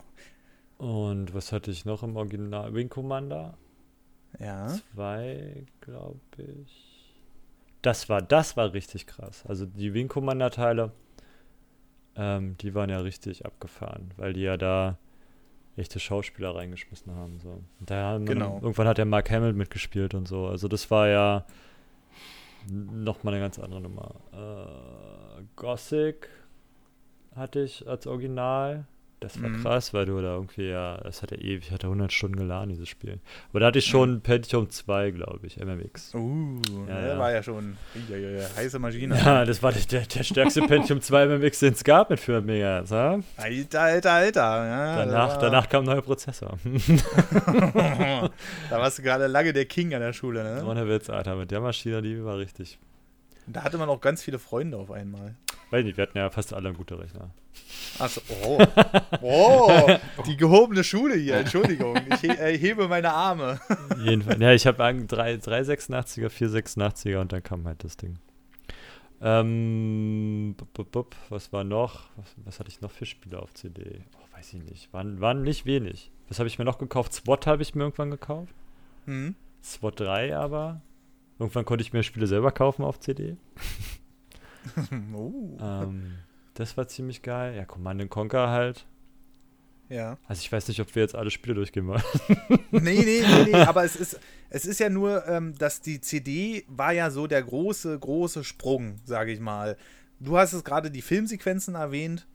Und was hatte ich noch im Original? Wing Commander ja. 2, glaube ich. Das war, das war richtig krass. Also die Wing Commander Teile, ähm, die waren ja richtig abgefahren, weil die ja da echte Schauspieler reingeschmissen haben. So. Und da haben Genau. irgendwann hat der Mark Hamill mitgespielt und so. Also das war ja nochmal eine ganz andere Nummer. Äh, Gothic hatte ich als Original. Das war Mhm. krass, weil du da irgendwie, ja, das hat ja ewig, hat ja 100 Stunden geladen, dieses Spiel. Aber da hatte ich schon Pentium 2, glaube ich, MMX. Uh, Ja, der ja. war ja schon ja, ja, heiße Maschine. Ja, das war der, der, stärkste Pentium 2 MMX, den es gab mit 400 MHz. Ja? Alter, alter, alter. Ja, Danach, danach kam ein neuer Prozessor. da warst du gerade lange der King an der Schule, ne? Ohne Witz, Alter, mit der Maschine, die war richtig. Da hatte man auch ganz viele Freunde auf einmal. Weiß nicht, wir hatten ja fast alle einen guten Rechner. Achso, oh. Oh, die gehobene Schule hier, Entschuldigung. Ich he äh, hebe meine Arme. Jedenfalls. Ja, ich habe drei, drei 86er, vier 86er und dann kam halt das Ding. Ähm, bup, bup, bup, was war noch? Was, was hatte ich noch für Spiele auf CD? Oh, weiß ich nicht. Waren, waren nicht wenig. Was habe ich mir noch gekauft? SWAT habe ich mir irgendwann gekauft. Hm? SWAT 3 aber. Irgendwann konnte ich mir Spiele selber kaufen auf CD. Oh. Ähm, das war ziemlich geil. Ja, Command Conquer halt. Ja. Also ich weiß nicht, ob wir jetzt alle Spiele durchgehen wollen. Nee, nee, nee, nee, aber es ist, es ist ja nur, ähm, dass die CD war ja so der große, große Sprung, sage ich mal. Du hast es gerade die Filmsequenzen erwähnt.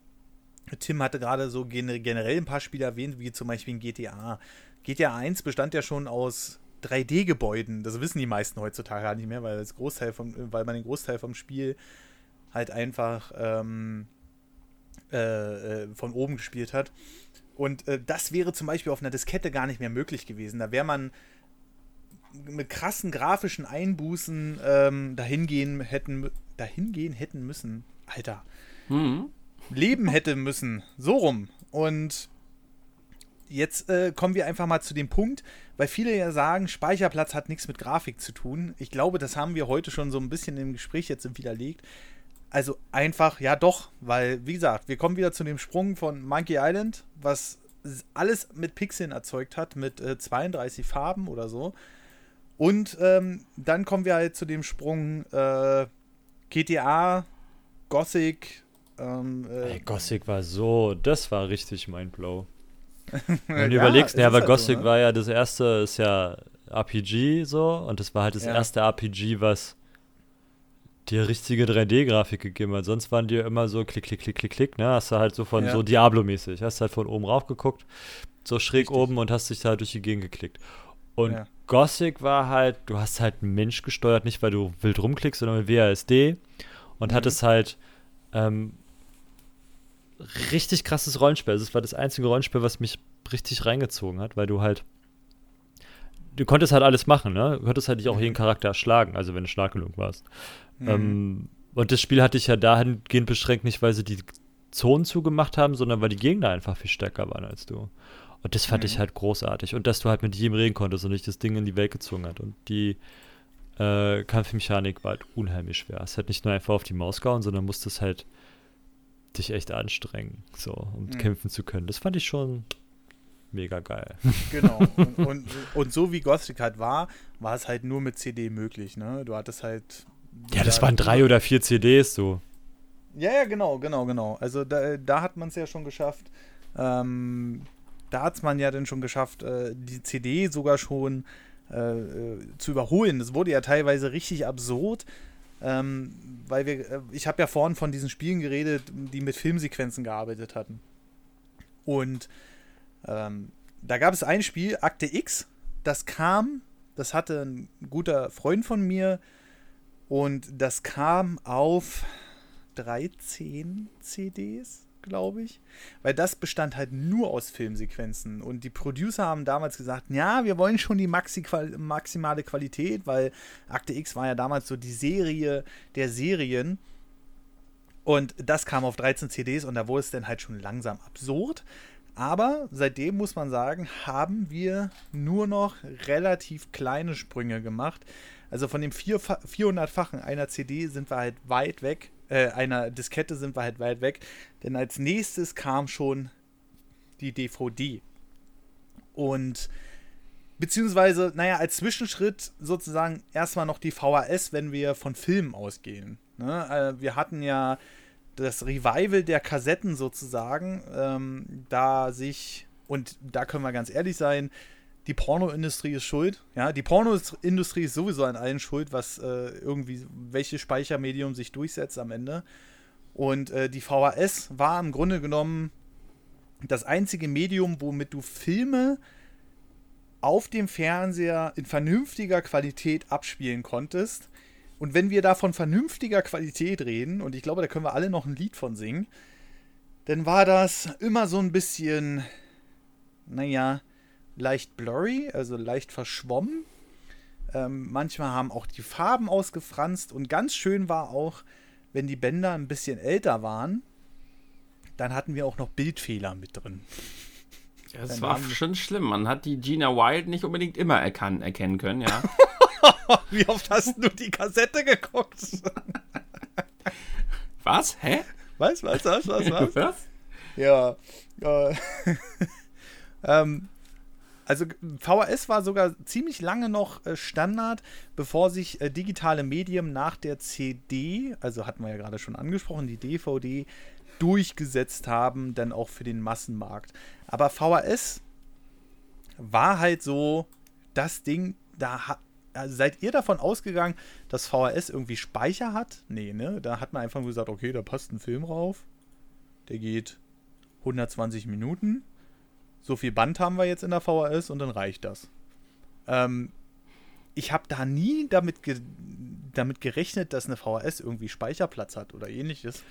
Tim hatte gerade so gene- generell ein paar Spiele erwähnt, wie zum Beispiel in GTA. GTA 1 bestand ja schon aus 3D-Gebäuden. Das wissen die meisten heutzutage gar nicht mehr, weil, das Großteil vom, weil man den Großteil vom Spiel halt einfach ähm, äh, äh, von oben gespielt hat. Und äh, das wäre zum Beispiel auf einer Diskette gar nicht mehr möglich gewesen. Da wäre man mit krassen grafischen Einbußen ähm, dahingehen hätten, dahingehen hätten müssen. Alter. Mhm. Leben hätte müssen. So rum. Und jetzt äh, kommen wir einfach mal zu dem Punkt, weil viele ja sagen, Speicherplatz hat nichts mit Grafik zu tun. Ich glaube, das haben wir heute schon so ein bisschen im Gespräch jetzt widerlegt. Also einfach, ja doch, weil, wie gesagt, wir kommen wieder zu dem Sprung von Monkey Island, was alles mit Pixeln erzeugt hat, mit äh, 32 Farben oder so. Und ähm, dann kommen wir halt zu dem Sprung äh, GTA, Gothic. Ähm, äh, Ey, Gothic war so, das war richtig mein Blow. Wenn du Ja, überlegst, ja, aber halt so, Gothic ne? war ja das erste, ist ja RPG so und das war halt das Ja. erste RPG, was dir richtige 3D-Grafik gegeben hat. Sonst waren die ja immer so klick, klick, klick, klick, klick, ne? Hast du halt so von Ja. so Diablo-mäßig. Hast halt von oben rauf geguckt, so schräg Richtig. oben und hast dich da durch die Gegend geklickt. Und Ja. Gothic war halt, du hast halt einen Mensch gesteuert, nicht weil du wild rumklickst, sondern mit WASD und Mhm. hattest halt ähm, richtig krasses Rollenspiel. Also es war das einzige Rollenspiel, was mich richtig reingezogen hat, weil du halt du konntest halt alles machen, ne? Du konntest halt dich auch jeden Charakter erschlagen, also wenn du stark genug warst. Mhm. Ähm, und das Spiel hatte ich ja dahingehend beschränkt, nicht weil sie die Zonen zugemacht haben, sondern weil die Gegner einfach viel stärker waren als du. Und das fand Mhm. ich halt großartig. Und dass du halt mit jedem reden konntest und nicht das Ding in die Welt gezogen hat. Und die äh, Kampfmechanik war halt unheimlich schwer. Es hat nicht nur einfach auf die Maus gehauen, sondern musstest halt dich echt anstrengen, so, um Mhm. kämpfen zu können. Das fand ich schon mega geil. Genau. Und, und, und so wie Gothic halt war, war es halt nur mit CD möglich, ne? Du hattest halt. Ja, das waren drei oder vier CDs, so. Ja, ja, genau, genau, genau. Also da, da hat man es ja schon geschafft. Ähm, da hat es man ja dann schon geschafft, äh, die CD sogar schon äh, äh, zu überholen. Das wurde ja teilweise richtig absurd. Ähm, weil wir, äh, ich habe ja vorhin von diesen Spielen geredet, die mit Filmsequenzen gearbeitet hatten. Und ähm, da gab es ein Spiel, Akte X, das kam, das hatte ein guter Freund von mir und das kam auf 13 CDs, glaube ich. Weil das bestand halt nur aus Filmsequenzen. Und die Producer haben damals gesagt, ja, wir wollen schon die maxi maximale Qualität, weil Akte X war ja damals so die Serie der Serien. Und das kam auf 13 CDs und da wurde es dann halt schon langsam absurd. Aber seitdem muss man sagen, haben wir nur noch relativ kleine Sprünge gemacht. Also von dem 400-fachen einer CD sind wir halt weit weg. Äh, einer Diskette sind wir halt weit weg. Denn als nächstes kam schon die DVD. Und beziehungsweise, naja, als Zwischenschritt sozusagen erstmal noch die VHS, wenn wir von Filmen ausgehen. Ne? Äh, wir hatten ja das Revival der Kassetten sozusagen, ähm, da sich, und da können wir ganz ehrlich sein, die Pornoindustrie ist schuld. Ja, die Pornoindustrie ist sowieso an allen schuld, was äh, irgendwie, welches Speichermedium sich durchsetzt am Ende. Und äh, die VHS war im Grunde genommen das einzige Medium, womit du Filme auf dem Fernseher in vernünftiger Qualität abspielen konntest. Und wenn wir da von vernünftiger Qualität reden, und ich glaube, da können wir alle noch ein Lied von singen, dann war das immer so ein bisschen, naja, leicht blurry, also leicht verschwommen. Ähm, manchmal haben auch die Farben ausgefranst und ganz schön war auch, wenn die Bänder ein bisschen älter waren, dann hatten wir auch noch Bildfehler mit drin. Ja, das Dann war schon schlimm. Man hat die Gina Wild nicht unbedingt immer erkennen können, ja. Wie oft hast du die Kassette geguckt? Was? Hä? Was, was, was, was, was? Was? Ja. Äh, ähm, also VHS war sogar ziemlich lange noch äh, Standard, bevor sich äh, digitale Medien nach der CD, also hatten wir ja gerade schon angesprochen, die DVD, durchgesetzt haben, dann auch für den Massenmarkt. Aber VHS war halt so das Ding, da hat. Also seid ihr davon ausgegangen, dass VHS irgendwie Speicher hat? Nee, ne? Da hat man einfach nur gesagt, okay, da passt ein Film rauf. Der geht 120 Minuten. So viel Band haben wir jetzt in der VHS und dann reicht das. Ähm, ich habe da nie damit, ge damit gerechnet, dass eine VHS irgendwie Speicherplatz hat oder ähnliches.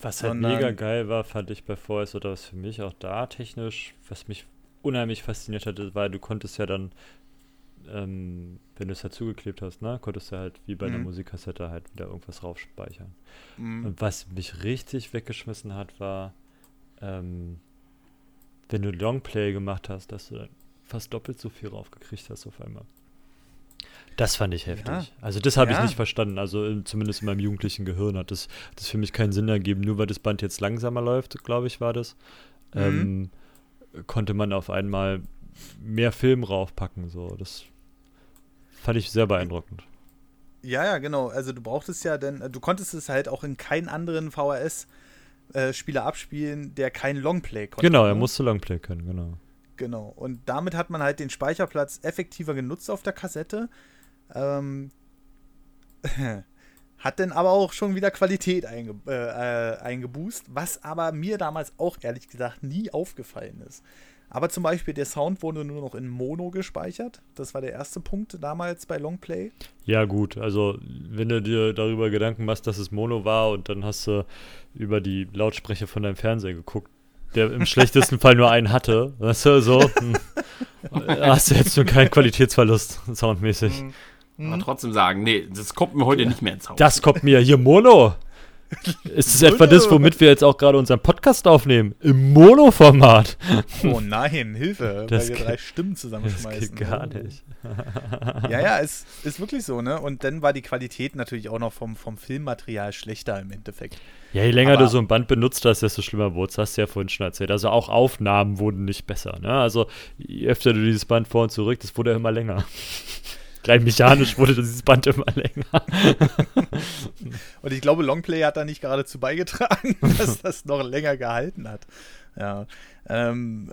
Was halt Sondern- mega geil war, fand ich bei VS oder was für mich auch da technisch, was mich unheimlich fasziniert hatte, war, du konntest ja dann, ähm, wenn du es halt zugeklebt hast, ne, konntest du halt wie bei einer Mhm. Musikkassette halt wieder irgendwas raufspeichern. Mhm. Und was mich richtig weggeschmissen hat, war, ähm, wenn du Longplay gemacht hast, dass du fast doppelt so viel raufgekriegt hast auf einmal. Das fand ich heftig. Ja. Also das habe ich Ja. nicht verstanden. Also in, zumindest in meinem jugendlichen Gehirn hat das, das für mich keinen Sinn ergeben. Nur weil das Band jetzt langsamer läuft, glaube ich, war das, Mhm. ähm, konnte man auf einmal mehr Film raufpacken. So. Das fand ich sehr beeindruckend. Ja, ja, genau. Also du brauchtest ja dann, du konntest es halt auch in keinen anderen VHS-Spieler abspielen, der kein Longplay konnte. Genau, er ne? musste Longplay können, genau. Genau. Und damit hat man halt den Speicherplatz effektiver genutzt auf der Kassette. Ähm, hat dann aber auch schon wieder Qualität einge äh, äh, eingeboost, was aber mir damals auch ehrlich gesagt nie aufgefallen ist. Aber zum Beispiel der Sound wurde nur noch in Mono gespeichert. Das war der erste Punkt damals bei Longplay. Ja, gut, also wenn du dir darüber Gedanken machst, dass es Mono war und dann hast du über die Lautsprecher von deinem Fernseher geguckt, der im schlechtesten Fall nur einen hatte, weißt du, so, hm, hast du jetzt nur keinen Qualitätsverlust soundmäßig. Aber trotzdem sagen, nee, das kommt mir heute nicht mehr ins Haus. Das kommt mir hier Mono. Ist es etwa das, womit wir jetzt auch gerade unseren Podcast aufnehmen? Im Mono-Format. Oh nein, Hilfe, Das weil wir drei Stimmen Das zusammenschmeißen. geht gar Oh. nicht. Ja, ja, es ist wirklich so, ne? Und dann war die Qualität natürlich auch noch vom, vom Filmmaterial schlechter im Endeffekt. Ja, je länger Aber- du so ein Band benutzt hast, desto schlimmer wurde es. Hast du ja vorhin schon erzählt. Also auch Aufnahmen wurden nicht besser. Ne? Also je öfter du dieses Band vor und zurück, das wurde immer länger. Rein mechanisch wurde dieses Band immer länger. Und ich glaube, Longplay hat da nicht geradezu beigetragen, dass das noch länger gehalten hat. Ja. Ähm,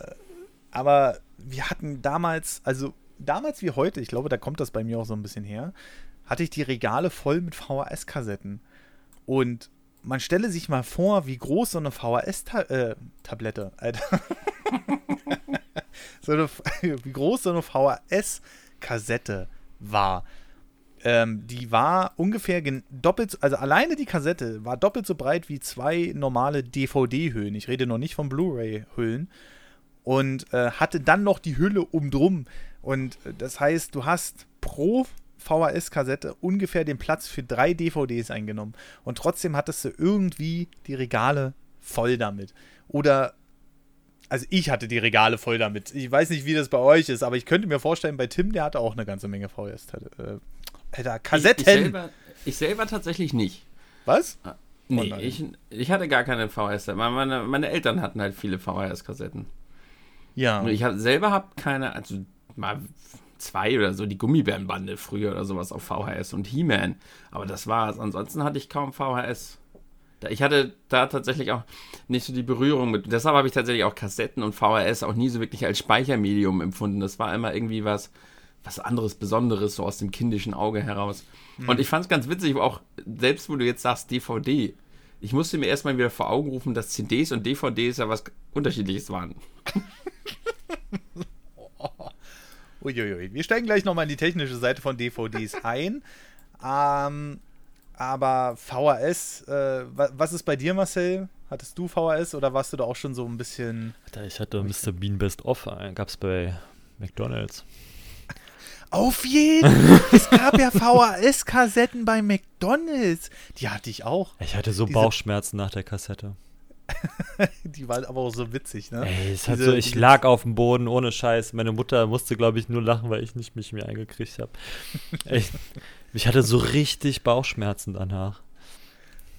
aber wir hatten damals, also damals wie heute, ich glaube, da kommt das bei mir auch so ein bisschen her, hatte ich die Regale voll mit VHS-Kassetten. Und man stelle sich mal vor, wie groß so eine VHS-Tablette, Alter. so eine, wie groß so eine VHS-Kassette war. Ähm, die war ungefähr doppelt, so- also alleine die Kassette war doppelt so breit wie zwei normale DVD-Hüllen. Ich rede noch nicht von Blu-ray-Hüllen. Und äh, hatte dann noch die Hülle umdrum. Und äh, das heißt, du hast pro VHS-Kassette ungefähr den Platz für drei DVDs eingenommen. Und trotzdem hattest du irgendwie die Regale voll damit. Oder also ich hatte die Regale voll damit. Ich weiß nicht, wie das bei euch ist, aber ich könnte mir vorstellen, bei Tim, der hatte auch eine ganze Menge VHS. Äh, Alter, Kassetten. Ich, ich, selber, ich selber tatsächlich nicht. Was? Nee, nein. ich, ich hatte gar keine VHS. Meine, meine Eltern hatten halt viele VHS-Kassetten. Ja. Und ich hab, selber habe keine, also mal zwei oder so, die Gummibärenbande früher oder sowas auf VHS und He-Man. Aber das war's. Ansonsten hatte ich kaum VHS. Ich hatte da tatsächlich auch nicht so die Berührung mit. Deshalb habe ich tatsächlich auch Kassetten und VHS auch nie so wirklich als Speichermedium empfunden. Das war immer irgendwie was, was anderes, Besonderes, so aus dem kindischen Auge heraus. Und ich fand es ganz witzig, auch selbst wo du jetzt sagst DVD. Ich musste mir erstmal wieder vor Augen rufen, dass CDs und DVDs ja was Unterschiedliches waren. Uiuiui. Wir steigen gleich nochmal in die technische Seite von DVDs ein. Ähm, aber VHS, äh, wa- was ist bei dir, Marcel? Hattest du VHS oder warst du da auch schon so ein bisschen. Ich hatte Mr. Bean Best Of, gab es bei McDonalds. Auf jeden! es gab ja VHS-Kassetten bei McDonalds. Die hatte ich auch. Ich hatte so Diese- Bauchschmerzen nach der Kassette. Die war aber auch so witzig, ne? Ey, es hat so, ich lag auf dem Boden ohne Scheiß. Meine Mutter musste, glaube ich, nur lachen, weil ich nicht mich mehr eingekriegt habe. Ich hatte so richtig Bauchschmerzen danach.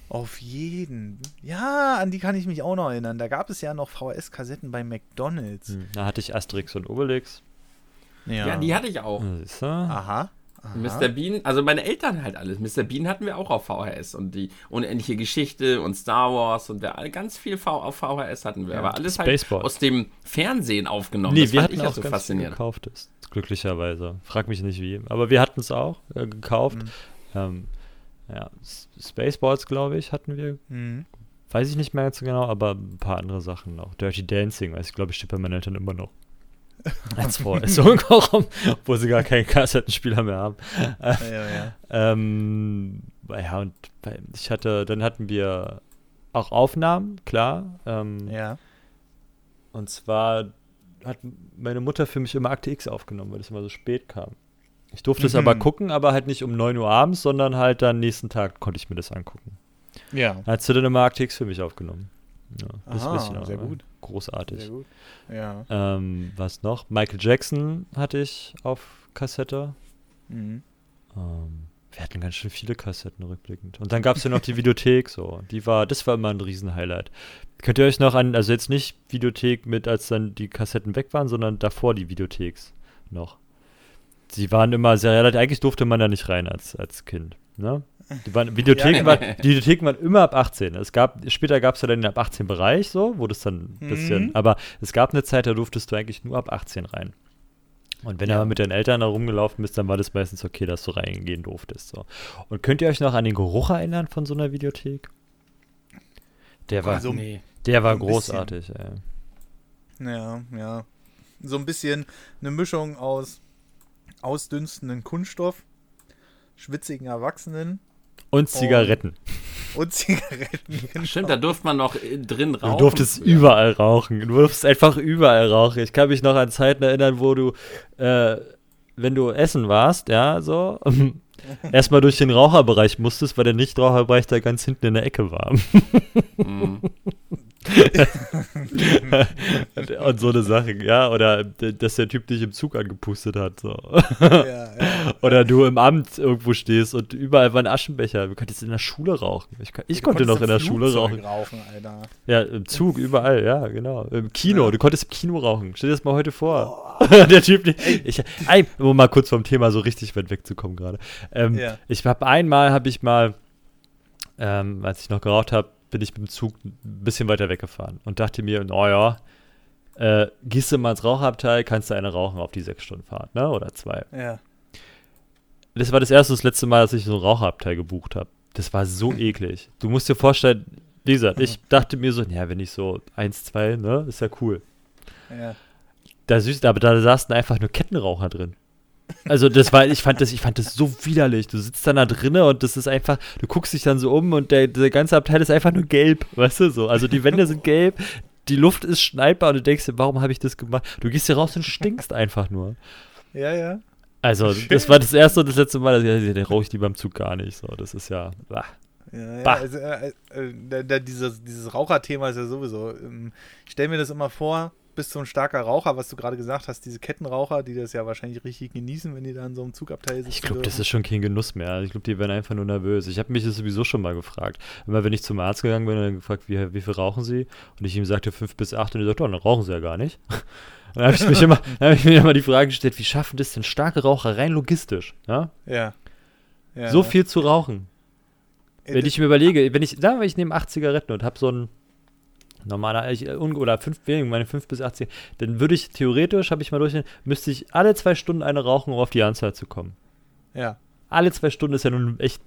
Auf jeden. Ja, an die kann ich mich auch noch erinnern. Da gab es ja noch VHS-Kassetten bei McDonalds. Hm, Da hatte ich Asterix und Obelix. Ja, die hatte ich auch. Ja? Aha. Aha. Mr. Bean, also meine Eltern halt alles. Mr. Bean hatten wir auch auf VHS und die unendliche Geschichte und Star Wars und wir alle ganz viel v auf VHS hatten wir. Ja, aber alles halt Spaceballs. aus dem Fernsehen aufgenommen. Nee, das wir hatten ich auch so ganz faszinierend. viel gekauftes. Glücklicherweise. Frag mich nicht wie. Aber wir hatten es auch äh, gekauft. Mhm. Ähm, ja, Spaceballs, glaube ich, hatten wir. Mhm. Weiß ich nicht mehr ganz genau, aber ein paar andere Sachen auch. Dirty Dancing, weiß ich, glaube ich, steht bei meinen Eltern immer noch. Als VS rum, obwohl sie gar keinen Kassettenspieler mehr haben. Ja, ja. Ähm, ja, und ich hatte, dann hatten wir auch Aufnahmen, klar. Ähm, Ja. Und zwar hat meine Mutter für mich immer Akte X aufgenommen, weil es immer so spät kam. Ich durfte es Mhm. aber gucken, aber halt nicht um 9 Uhr abends, sondern halt dann nächsten Tag konnte ich mir das angucken. Ja. Da hat sie dann immer Akte X für mich aufgenommen. Ja, das Aha, noch, sehr ja. gut. Großartig. Sehr gut. Ja. Ähm, was noch? Michael Jackson hatte ich auf Kassette. Mhm. Ähm, wir hatten ganz schön viele Kassetten rückblickend. Und dann gab es ja noch die Videothek, so. Die war, das war immer ein Riesenhighlight. Könnt ihr euch noch an, also jetzt nicht Videothek mit, als dann die Kassetten weg waren, sondern davor die Videotheks noch. Sie waren immer sehr relativ, eigentlich durfte man da nicht rein als, als Kind. Ne? Die waren, Videotheken, Ja. waren, die Videotheken waren immer ab 18. Es gab, später gab es ja dann den ab 18 Bereich, so, wo das dann ein bisschen, Mhm. aber es gab eine Zeit, da durftest du eigentlich nur ab 18 rein. Und wenn du Ja. aber mit deinen Eltern da rumgelaufen bist, dann war das meistens okay, dass du reingehen durftest. So. Und könnt ihr euch noch an den Geruch erinnern von so einer Videothek? Der war, Also, nee. der war großartig, ey. Ja, ja. So ein bisschen eine Mischung aus ausdünstenden Kunststoff, schwitzigen Erwachsenen Und Zigaretten. und Zigaretten. genau. Stimmt, da durfte man noch äh, drin rauchen. Du durftest überall rauchen. Du durftest einfach überall rauchen. Ich kann mich noch an Zeiten erinnern, wo du, äh, wenn du essen warst, ja, so, erstmal durch den Raucherbereich musstest, weil der Nichtraucherbereich da ganz hinten in der Ecke war. Mhm. Und so eine Sache, ja. Oder dass der Typ dich im Zug angepustet hat. So. Ja, ja. Oder du im Amt irgendwo stehst und überall war ein Aschenbecher. Du konntest in der Schule rauchen. Ich, ich konnte noch in der im Schule Flugzeug rauchen. rauchen Alter. Ja, im Zug, überall, ja, genau. Im Kino, Ja. du konntest im Kino rauchen. Stell dir das mal heute vor. der Typ, ich, ey, um mal kurz vom Thema so richtig weit wegzukommen gerade. Ähm. Ich habe einmal, habe ich mal, ähm, als ich noch geraucht habe, bin ich mit dem Zug ein bisschen weiter weggefahren und dachte mir, naja, äh, gehst du mal ins Rauchabteil, kannst du eine rauchen auf die sechs Stunden Fahrt, ne? Oder zwei. Ja. Das war das erste und das letzte Mal, dass ich so ein Rauchabteil gebucht habe. Das war so eklig. Du musst dir vorstellen, wie gesagt, ich dachte mir so, ja, wenn ich so eins, zwei, ne, ist ja cool. Ja. Da süß, aber da saßen einfach nur Kettenraucher drin. Also das war, ich fand das, ich fand das so widerlich. Du sitzt dann da drinnen und das ist einfach, du guckst dich dann so um und der, der ganze Abteil ist einfach nur gelb, weißt du so. Also die Wände sind gelb, die Luft ist schneidbar und du denkst dir, warum habe ich das gemacht? Du gehst hier raus und stinkst einfach nur. Ja, ja. Also Schön. das war das erste und das letzte Mal, dass ich, den rauche ich die beim Zug gar nicht. So, das ist ja. bah. Ja, ja, also, äh, äh, da, da, dieses, dieses Raucherthema ist ja sowieso. Ähm, ich stelle mir das immer vor, bist so ein starker Raucher, was du gerade gesagt hast, diese Kettenraucher, die das ja wahrscheinlich richtig genießen, wenn die da in so einem Zugabteil sitzen. Ich glaube, das ist schon kein Genuss mehr. Ich glaube, die werden einfach nur nervös. Ich habe mich das sowieso schon mal gefragt. Immer wenn ich zum Arzt gegangen bin und dann gefragt, wie, wie viel rauchen Sie? Und ich ihm sagte fünf bis acht und er sagte, oh, dann rauchen Sie ja gar nicht. Und dann habe ich, mich immer- dann hab ich mir immer die Frage gestellt, wie schaffen das denn starke Raucher rein logistisch? Ja? Ja. ja. So viel zu rauchen. Äh, Wenn ich mir überlege, wenn ich, sagen wir, ich nehme acht Zigaretten und habe so ein normaler, ich, äh, oder fünf, meine fünf bis acht Zigaretten, dann würde ich theoretisch, habe ich mal durch, müsste ich alle zwei Stunden eine rauchen, um auf die Anzahl zu kommen. Ja. alle zwei Stunden ist ja nun echt.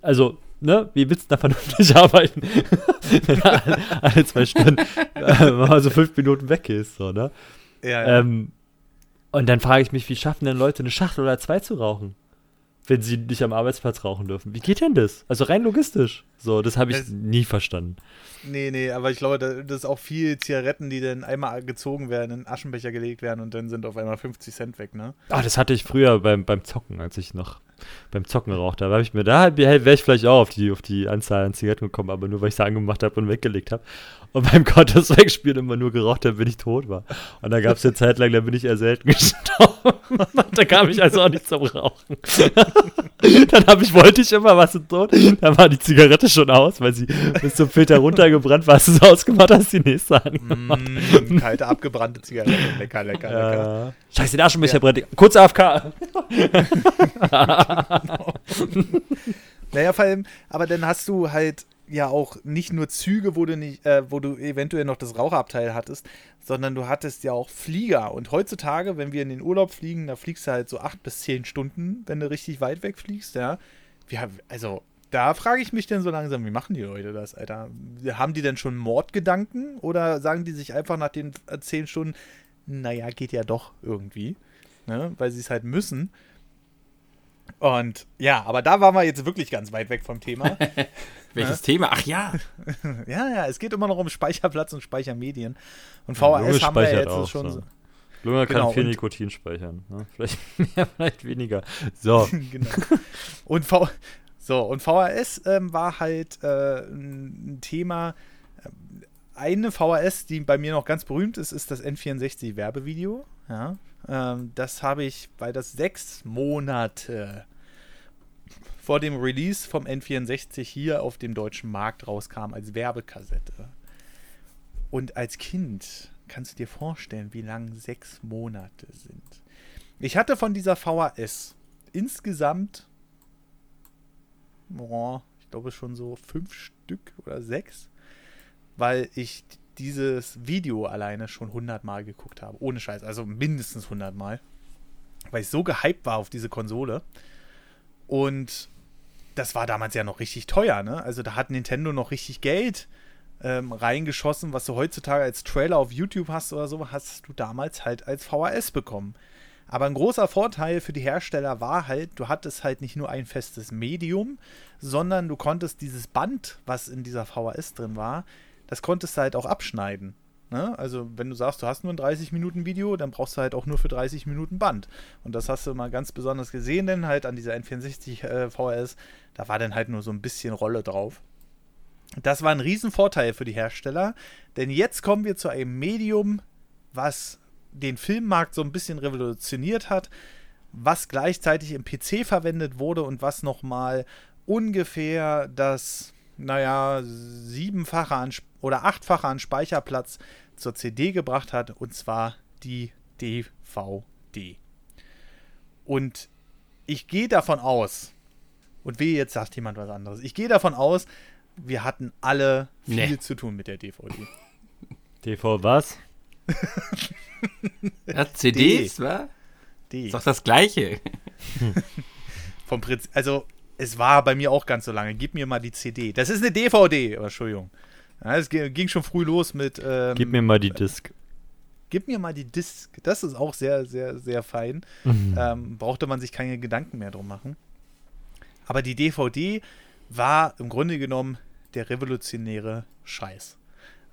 Also, ne, wie willst du da vernünftig arbeiten? Wenn du alle, alle zwei Stunden äh, mal so fünf Minuten weggehst, so, ne? Ja, ja. Ähm, und dann frage ich mich, wie schaffen denn Leute eine Schachtel oder zwei zu rauchen? Wenn sie nicht am Arbeitsplatz rauchen dürfen. Wie geht denn das? Also rein logistisch. So, das habe ich Es- nie verstanden. Nee, nee, aber ich glaube, da- das ist auch viel Zigaretten, die dann einmal gezogen werden, in Aschenbecher gelegt werden und dann sind auf einmal 50 Cent weg, ne? Ah, das hatte ich früher beim, beim Zocken, als ich noch beim Zocken raucht habe. Hab ich mir, da wäre ich vielleicht auch auf die, auf die Anzahl an Zigaretten gekommen, aber nur weil ich sie angemacht habe und weggelegt habe. Und beim Counter-Strike-Spielen immer nur geraucht habe, wenn ich tot war. Und da gab es eine Zeit lang, da bin ich eher selten gestorben. da kam ich also auch nicht zum Rauchen. dann habe ich, wollte ich immer was und tot. Dann war die Zigarette schon aus, weil sie bis zum Filter runtergebrannt war, hast du es ausgemacht, hast die nächste angemacht. Mm, kalte, abgebrannte Zigarette. Lecker, lecker, lecker. Äh, Scheiße, der Aschenbecher brennt. Kurz AFK. Naja, vor allem, aber dann hast du halt ja auch nicht nur Züge, wo du nicht, äh, wo du eventuell noch das Raucherabteil hattest, sondern du hattest ja auch Flieger. Und heutzutage, wenn wir in den Urlaub fliegen, da fliegst du halt so acht bis zehn Stunden, wenn du richtig weit weg fliegst, ja. Wir haben, also, da frage ich mich denn so langsam, wie machen die Leute das, Alter? Haben die denn schon Mordgedanken oder sagen die sich einfach nach den äh, zehn Stunden, naja, geht ja doch irgendwie, ne? Weil sie es halt müssen. Und ja, aber da waren wir jetzt wirklich ganz weit weg vom Thema. Welches Thema? Ach ja. ja, ja, es geht immer noch um Speicherplatz und Speichermedien. Und Ja, VHS Lunge haben wir ja jetzt auch, schon so. Lunge Genau, kann viel und- Nikotin speichern. Ne? Vielleicht mehr, vielleicht weniger. So. genau. Und, v so, und VHS ähm, war halt äh, ein Thema. ähm, Eine VHS, die bei mir noch ganz berühmt ist, ist das N64-Werbevideo. Ja, ähm, das habe ich, weil das sechs Monate vor dem Release vom N64 hier auf dem deutschen Markt rauskam als Werbekassette. Und als Kind kannst du dir vorstellen, wie lang sechs Monate sind. Ich hatte von dieser VHS insgesamt, oh, ich glaube schon so fünf Stück oder sechs, weil ich dieses Video alleine schon 100 Mal geguckt habe. Ohne Scheiß, also mindestens 100 Mal. Weil ich so gehypt war auf diese Konsole. Und das war damals ja noch richtig teuer, ne? Also da hat Nintendo noch richtig Geld ähm, reingeschossen, was du heutzutage als Trailer auf YouTube hast oder so, hast du damals halt als VHS bekommen. Aber ein großer Vorteil für die Hersteller war halt, du hattest halt nicht nur ein festes Medium, sondern du konntest dieses Band, was in dieser VHS drin war, das konntest du halt auch abschneiden. Ne? Also, wenn du sagst, du hast nur ein 30 Minuten Video, dann brauchst du halt auch nur für 30 Minuten Band. Und das hast du mal ganz besonders gesehen, denn halt an dieser N64 äh, VHS, da war dann halt nur so ein bisschen Rolle drauf. Das war ein Riesenvorteil für die Hersteller, denn jetzt kommen wir zu einem Medium, was den Filmmarkt so ein bisschen revolutioniert hat, was gleichzeitig im PC verwendet wurde und was nochmal ungefähr das, naja, siebenfache an, oder achtfache an Speicherplatz zur CD gebracht hat, und zwar die DVD. Und ich gehe davon aus, und wehe, jetzt sagt jemand was anderes, ich gehe davon aus, wir hatten alle viel Nee. zu tun mit der DVD. TV was? Ja CDs, wa? Die. Ist doch das Gleiche. Vom Prinzip, also es war bei mir auch ganz so lange. Gib mir mal die CD. Das ist eine DVD, oh, Entschuldigung. Ja, es ging ging schon früh los mit. Ähm, Gib mir mal die Disc. gib mir mal die Disc. Das ist auch sehr, sehr, sehr fein. Mhm. Ähm, brauchte man sich keine Gedanken mehr drum machen. Aber die DVD war im Grunde genommen der revolutionäre Scheiß.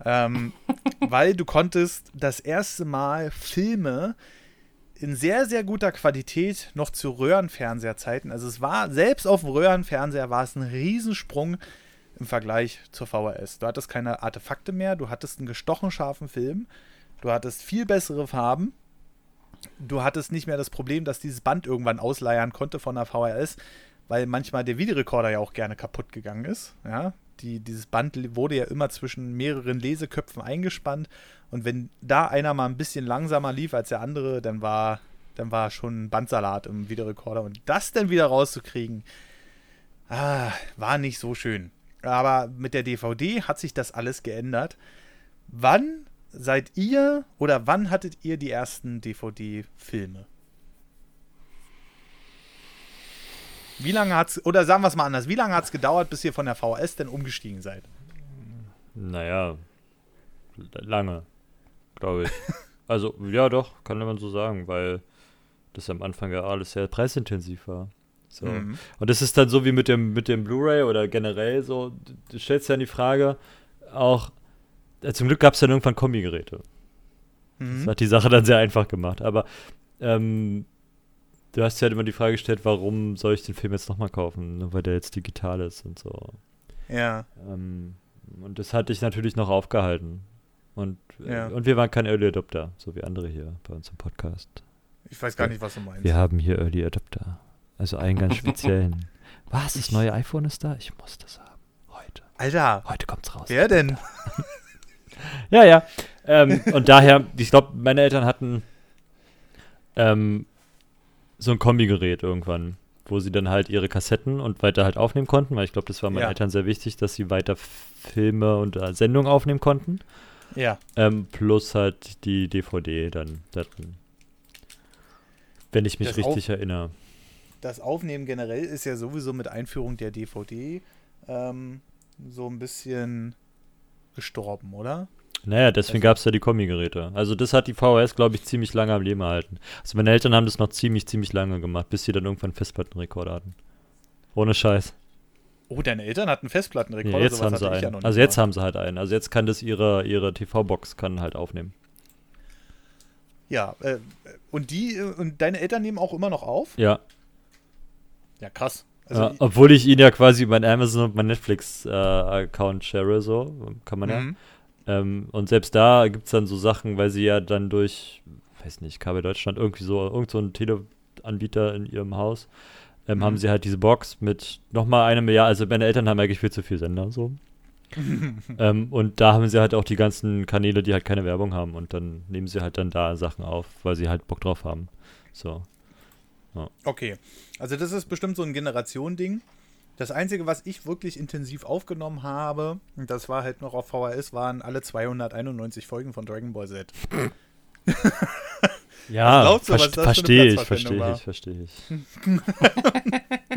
Ähm, weil du konntest das erste Mal Filme in sehr, sehr guter Qualität noch zu Röhrenfernseherzeiten. Also es war, selbst auf dem Röhrenfernseher war es ein Riesensprung im Vergleich zur VHS. Du hattest keine Artefakte mehr, du hattest einen gestochen scharfen Film, du hattest viel bessere Farben, du hattest nicht mehr das Problem, dass dieses Band irgendwann ausleiern konnte von der VHS, weil manchmal der Videorekorder ja auch gerne kaputt gegangen ist. Ja? Die, dieses Band wurde ja immer zwischen mehreren Leseköpfen eingespannt und wenn da einer mal ein bisschen langsamer lief als der andere, dann war, dann war schon ein Bandsalat im Videorekorder und das dann wieder rauszukriegen, ah, war nicht so schön. Aber mit der DVD hat sich das alles geändert. Wann seid ihr oder wann hattet ihr die ersten DVD-Filme? Wie lange hat's, oder sagen wir es mal anders, wie lange hat es gedauert, bis ihr von der VHS denn umgestiegen seid? Naja, lange, glaube ich. also, ja doch, kann man so sagen, weil das am Anfang ja alles sehr preisintensiv war. So. Mhm. Und das ist dann so wie mit dem, mit dem Blu-ray oder generell so, du- stellst ja die Frage, auch, äh, zum Glück gab es dann irgendwann Kombigeräte. Das Mhm. hat die Sache dann sehr einfach gemacht. Aber ähm, du hast ja halt immer die Frage gestellt, warum soll ich den Film jetzt nochmal kaufen, nur weil der jetzt digital ist und so. Ja, Ähm, und das hat dich natürlich noch aufgehalten. Und, äh, Ja. und wir waren kein Early Adopter, so wie andere hier bei uns im Podcast. ich weiß gar nicht, was du meinst. Wir haben hier Early Adopter. Also einen ganz speziellen. Was? Das neue iPhone ist da? Ich muss das haben. Heute. Alter, Heute kommt's raus. wer denn? Ja, ja. Ähm, und daher, ich glaube, meine Eltern hatten ähm, so ein Kombigerät irgendwann, wo sie dann halt ihre Kassetten und weiter halt aufnehmen konnten, weil ich glaube, das war meinen Ja. Eltern sehr wichtig, dass sie weiter Filme und äh, Sendungen aufnehmen konnten. Ja, Ähm, plus halt die DVD dann da drin. Wenn ich mich Das richtig erinnere. das Aufnehmen generell ist ja sowieso mit Einführung der DVD ähm, so ein bisschen gestorben, oder? Naja, deswegen Also- gab es ja die Kombi-Geräte. Also das hat die VHS, glaube ich, ziemlich lange am Leben erhalten. Also meine Eltern haben das noch ziemlich, ziemlich lange gemacht, bis sie dann irgendwann Festplattenrekorder hatten. Ohne Scheiß. Oh, deine Eltern hatten Festplattenrekorder. Ja, jetzt haben sie einen. ja also jetzt mal. haben sie halt einen. Also jetzt kann das ihre, ihre TV-Box kann halt aufnehmen. Ja, äh, und die, äh, und deine Eltern nehmen auch immer noch auf? Ja. Ja, krass. Also, ja obwohl ich ihn ja quasi mein Amazon und mein Netflix-Account share, so kann man ja. Ähm, und selbst da gibt es dann so Sachen, weil sie ja dann durch, weiß nicht, KB Deutschland, irgendwie so, irgend so ein Teleanbieter in ihrem Haus, ähm, Mhm. haben sie halt diese Box mit nochmal eine Milliarde, also meine Eltern haben eigentlich viel zu viel Sender, so. ähm, und da haben sie halt auch die ganzen Kanäle, die halt keine Werbung haben und dann nehmen sie halt dann da Sachen auf, weil sie halt Bock drauf haben. So. Okay, also das ist bestimmt so ein Generation-Ding. Das Einzige, was ich wirklich intensiv aufgenommen habe, das war halt noch auf VHS, waren alle 291 Folgen von Dragon Ball Z. Ja, ver verstehe ich, verstehe ich, verstehe ich.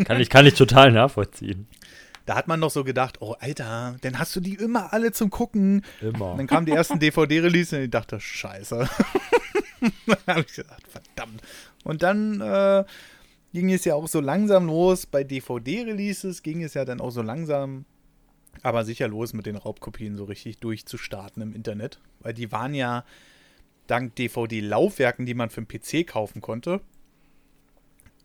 kann ich. Kann ich total nachvollziehen. Da hat man noch so gedacht, oh Alter, dann hast du die immer alle zum Gucken. Immer. Und dann kamen die ersten DVD-Release und ich dachte, scheiße. dann habe ich gedacht, verdammt. Und dann äh, ging es ja auch so langsam los. Bei DVD-Releases ging es ja dann auch so langsam, aber sicher los mit den Raubkopien so richtig durchzustarten im Internet. Weil die waren ja dank DVD-Laufwerken, die man für den PC kaufen konnte,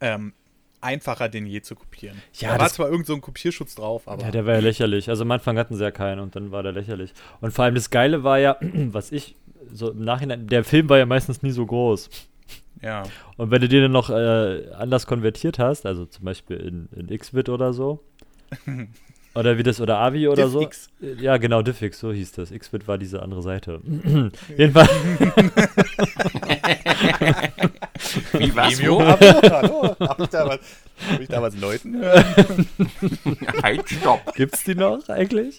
ähm, einfacher denn je zu kopieren. Ja, da war zwar irgend so ein Kopierschutz drauf, aber Ja, der war ja lächerlich. Also am Anfang hatten sie ja keinen und dann war der lächerlich. Und vor allem das Geile war ja, was ich so im Nachhinein, der Film war ja meistens nie so groß. Ja. Und wenn du den dann noch äh, anders konvertiert hast, also zum Beispiel in, in Xvid oder so, oder wie das, oder Avi oder so. DivX. Äh, Ja, genau, Diffix, so hieß das. Xvid war diese andere Seite. Jedenfalls, Wie? Emio, Wo? hallo, hallo. Hab ich da was, hab ich da was Leuten hören? Halt, stopp. gibt's die noch eigentlich?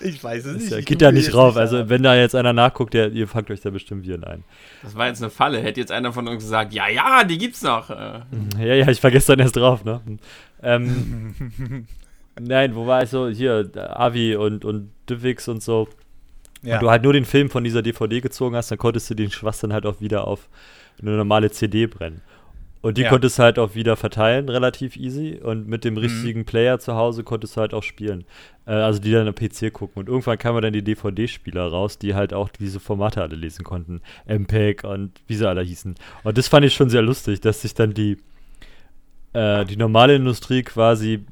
Ich weiß es Das nicht. ja, geht da google nicht rauf. nicht Also wenn da jetzt einer nachguckt, der, ihr fangt euch da bestimmt Viren ein. Das war jetzt eine Falle. Hätte jetzt einer von uns gesagt, ja, ja, die gibt's noch. Äh, Ja, ja, ich vergesse dann erst drauf, ne? Ähm, nein, wo war ich so? Hier, Avi und, und Divix und so. ja. Und du halt nur den Film von dieser DVD gezogen hast, dann konntest du den Schwachs dann halt auch wieder auf eine normale CD brennen. Und die Ja. konntest halt auch wieder verteilen, relativ easy. Und mit Mhm. dem richtigen Player zu Hause konntest du halt auch spielen. Äh, also die dann am PC gucken. Und irgendwann kamen dann die DVD-Spieler raus, die halt auch diese Formate alle lesen konnten. MPEG und wie sie alle hießen. Und das fand ich schon sehr lustig, dass sich dann die, äh, die normale Industrie quasi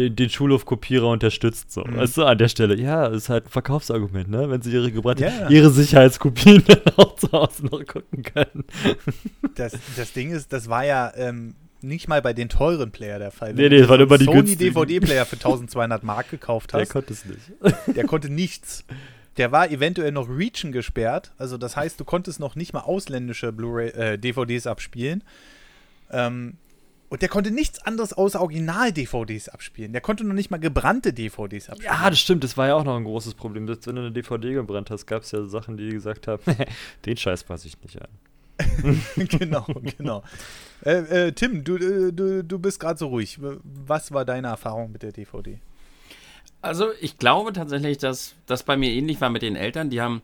den, den Schulhofkopierer unterstützt. So. Mhm. Weißt du, an der Stelle. Ja, ist halt ein Verkaufsargument, ne? Wenn sie ihre gebrannte, Ja. ihre Sicherheitskopien dann auch zu Hause noch gucken können. das, das Ding ist, das war ja ähm, nicht mal bei den teuren Player der Fall. Nee, nee, das waren immer die Sony. DVD-Player für 1200 Mark gekauft Der hast, konnte es nicht. der konnte nichts. Der war eventuell noch Region gesperrt. Also das heißt, du konntest noch nicht mal ausländische Blu-ray, äh, DVDs abspielen. Ähm, und der konnte nichts anderes außer Original-DVDs abspielen. Der konnte noch nicht mal gebrannte DVDs abspielen. Ja, das stimmt. Das war ja auch noch ein großes Problem. Dass, wenn du eine DVD gebrannt hast, gab es ja Sachen, die gesagt haben, den Scheiß passe ich nicht an. genau, genau. Äh, äh, Tim, du, äh, du, du bist gerade so ruhig. Was war deine Erfahrung mit der DVD? Also ich glaube tatsächlich, dass das bei mir ähnlich war mit den Eltern. Die haben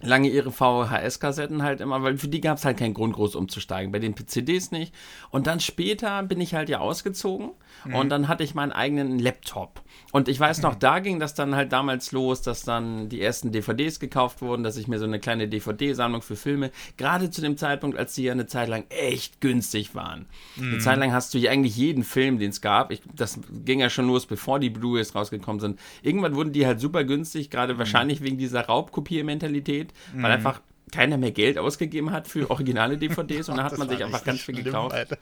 lange ihre VHS-Kassetten halt immer, weil für die gab es halt keinen Grund groß umzusteigen, bei den CDs nicht. Und dann später bin ich halt ja ausgezogen und dann hatte ich meinen eigenen Laptop. Und ich weiß noch, da ging das dann halt damals los, dass dann die ersten DVDs gekauft wurden, dass ich mir so eine kleine DVD-Sammlung für Filme, gerade zu dem Zeitpunkt, als die ja eine Zeit lang echt günstig waren. Eine Zeit lang hast du ja eigentlich jeden Film, den es gab. Ich, das ging ja schon los, bevor die Blu-rays rausgekommen sind. Irgendwann wurden die halt super günstig, gerade wahrscheinlich wegen dieser Raubkopiermentalität, weil einfach keiner mehr Geld ausgegeben hat für originale DVDs und dann hat man sich einfach ganz viel schlimm, gekauft. Alter.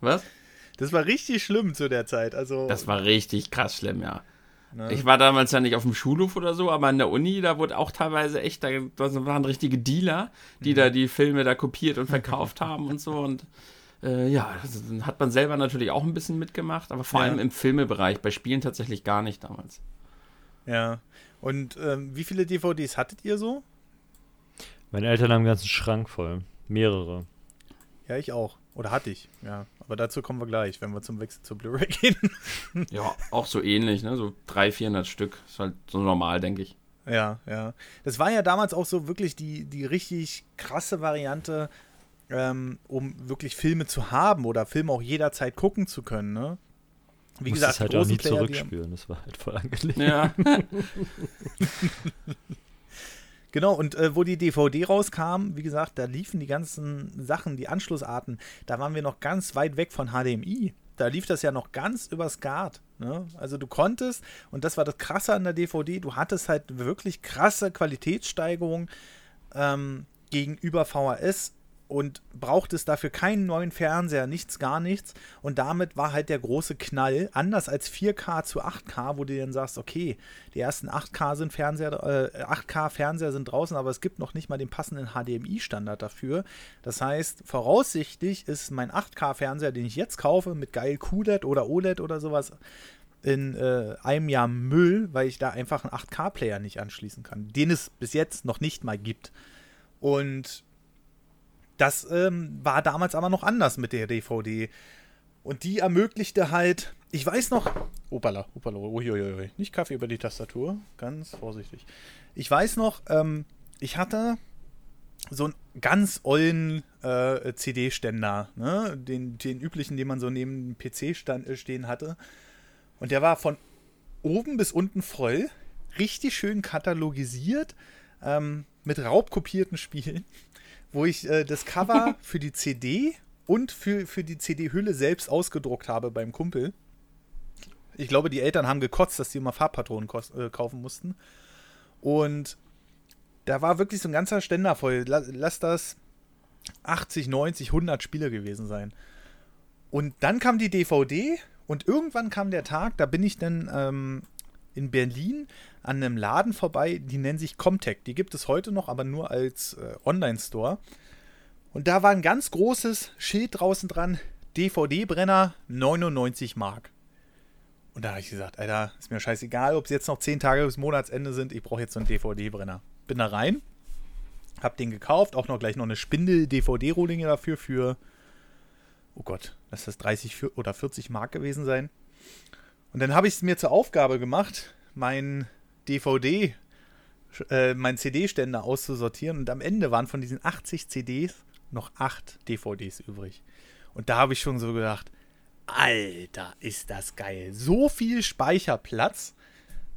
Was? Das war richtig schlimm zu der Zeit. Also, Das war richtig krass schlimm, ja. ne? Ich war damals ja nicht auf dem Schulhof oder so, aber an der Uni, da wurde auch teilweise echt, da da waren richtige Dealer, die da die Filme da kopiert und verkauft haben und so. Und äh, ja, das hat man selber natürlich auch ein bisschen mitgemacht, aber vor Ja. allem im Filmebereich, bei Spielen tatsächlich gar nicht damals. ja. Und ähm, wie viele DVDs hattet ihr so? Meine Eltern haben einen ganzen Schrank voll. Mehrere. Ja, ich auch. Oder hatte ich, ja. Aber dazu kommen wir gleich, wenn wir zum Wechsel zur Blu-ray gehen. Ja, auch so ähnlich, ne? So 300, 400 Stück. Ist halt so normal, denke ich. Ja, ja. Das war ja damals auch so wirklich die, die richtig krasse Variante, ähm, um wirklich Filme zu haben oder Filme auch jederzeit gucken zu können, ne? Wie gesagt, es halt auch nie Player, zurückspielen, das war halt voll angelegt. Ja. Genau, und äh, wo die DVD rauskam, wie gesagt, da liefen die ganzen Sachen, die Anschlussarten, da waren wir noch ganz weit weg von HDMI. Da lief das ja noch ganz über SCART. Ne? Also du konntest, und das war das Krasse an der DVD, du hattest halt wirklich krasse Qualitätssteigerung ähm, gegenüber VHS und brauchtest dafür keinen neuen Fernseher, nichts, gar nichts. Und damit war halt der große Knall, anders als 4K zu 8K, wo du dann sagst, okay, die ersten 8K sind Fernseher, äh, 8K Fernseher sind draußen, aber es gibt noch nicht mal den passenden HDMI-Standard dafür. Das heißt, voraussichtlich ist mein 8K-Fernseher, den ich jetzt kaufe, mit geil QLED oder OLED oder sowas, in äh, einem Jahr Müll, weil ich da einfach einen 8K-Player nicht anschließen kann, den es bis jetzt noch nicht mal gibt. Und das ähm, war damals aber noch anders mit der DVD. Und die ermöglichte halt, ich weiß noch, opala, opala, uiuiui, nicht Kaffee über die Tastatur, ganz vorsichtig. Ich weiß noch, ähm, ich hatte so einen ganz ollen äh, CD-Ständer, ne? den, den üblichen, den man so neben dem PC stand, äh, stehen hatte. Und der war von oben bis unten voll, richtig schön katalogisiert, ähm, mit raubkopierten Spielen wo ich äh, das Cover für die CD und für, für die CD-Hülle selbst ausgedruckt habe beim Kumpel. Ich glaube, die Eltern haben gekotzt, dass die immer Farbpatronen äh, kaufen mussten. Und da war wirklich so ein ganzer Ständer voll. Lass das 80, 90, 100 Spiele gewesen sein. Und dann kam die DVD und irgendwann kam der Tag, da bin ich dann ähm, in Berlin an einem Laden vorbei, die nennen sich Comtech. Die gibt es heute noch, aber nur als äh, Online-Store. Und da war ein ganz großes Schild draußen dran: DVD-Brenner 99 Mark. Und da habe ich gesagt, Alter, ist mir scheißegal, ob es jetzt noch 10 Tage bis Monatsende sind, ich brauche jetzt so einen DVD-Brenner. Bin da rein, hab den gekauft, auch noch gleich noch eine Spindel-DVD-Rohlinge dafür für, oh Gott, lass das 30 oder 40 Mark gewesen sein. Und dann habe ich es mir zur Aufgabe gemacht, mein DVD, äh, mein CD-Ständer auszusortieren. Und am Ende waren von diesen 80 CDs noch 8 DVDs übrig. Und da habe ich schon so gedacht, Alter, ist das geil. So viel Speicherplatz.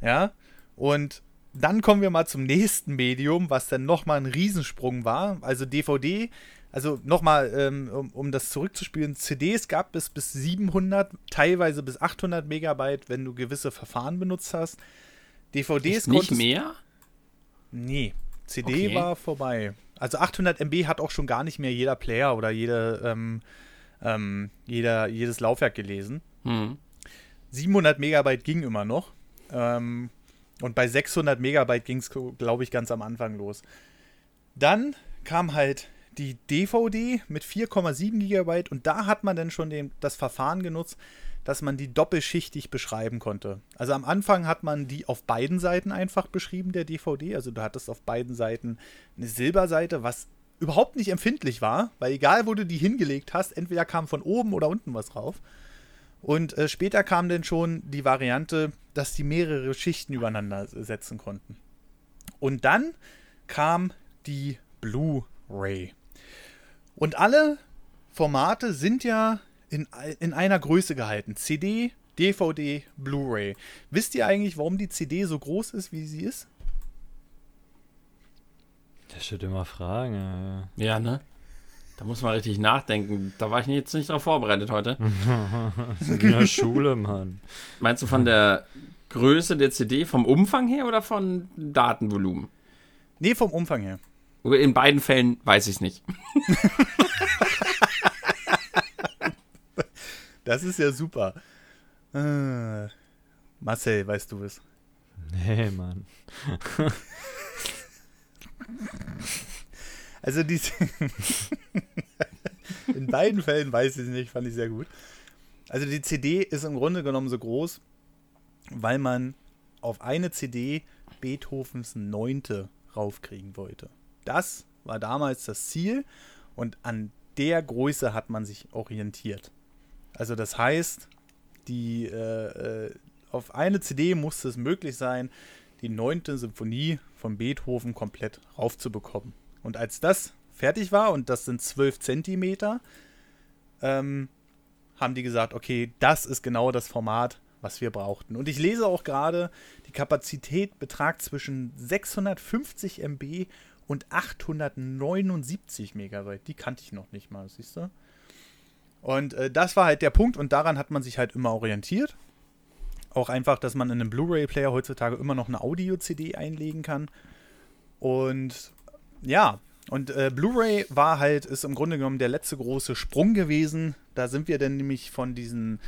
Ja. Und dann kommen wir mal zum nächsten Medium, was dann nochmal ein Riesensprung war. Also DVD also nochmal, ähm, um, um, das zurückzuspielen, CDs gab es bis 700, teilweise bis 800 Megabyte, wenn du gewisse Verfahren benutzt hast. DVDs Nicht mehr? Nee, CD okay. war vorbei. Also 800 MB hat auch schon gar nicht mehr jeder Player oder jede, ähm, ähm, jeder, jedes Laufwerk gelesen. Hm. 700 Megabyte ging immer noch. Ähm, und bei 600 Megabyte ging es, glaube ich, ganz am Anfang los. Dann kam halt die DVD mit 4,7 GB und da hat man dann schon den, das Verfahren genutzt, dass man die doppelschichtig beschreiben konnte. Also am Anfang hat man die auf beiden Seiten einfach beschrieben, der DVD. Also du hattest auf beiden Seiten eine Silberseite, was überhaupt nicht empfindlich war, weil egal wo du die hingelegt hast, entweder kam von oben oder unten was drauf. Und äh, später kam dann schon die Variante, dass die mehrere Schichten übereinander setzen konnten. Und dann kam die Blu-ray. Und alle Formate sind ja in, in einer Größe gehalten. CD, DVD, Blu-ray. Wisst ihr eigentlich, warum die CD so groß ist, wie sie ist? Das steht immer Fragen. Ja, ne? Da muss man richtig nachdenken. Da war ich jetzt nicht darauf vorbereitet heute. in der Schule, Mann. Meinst du von der Größe der CD, vom Umfang her oder von Datenvolumen? Nee, vom Umfang her. In beiden Fällen weiß ich es nicht. das ist ja super. Äh, Marcel, weißt du es? Nee, Mann. also die in beiden Fällen weiß ich es nicht, fand ich sehr gut. Also die CD ist im Grunde genommen so groß, weil man auf eine CD Beethovens Neunte raufkriegen wollte. Das war damals das Ziel und an der Größe hat man sich orientiert. Also das heißt, die, äh, äh auf eine CD musste es möglich sein, die neunte Symphonie von Beethoven komplett raufzubekommen. Und als das fertig war, und das sind 12 Zentimeter, ähm, haben die gesagt, okay, das ist genau das Format, was wir brauchten. Und ich lese auch gerade, die Kapazität betragt zwischen 650 MB und 879 Megabyte. Die kannte ich noch nicht mal, siehst du? Und äh, das war halt der Punkt und daran hat man sich halt immer orientiert. Auch einfach, dass man in einem Blu-ray-Player heutzutage immer noch eine Audio-CD einlegen kann. Und ja, und äh, Blu-ray war halt, ist im Grunde genommen der letzte große Sprung gewesen. Da sind wir dann nämlich von diesen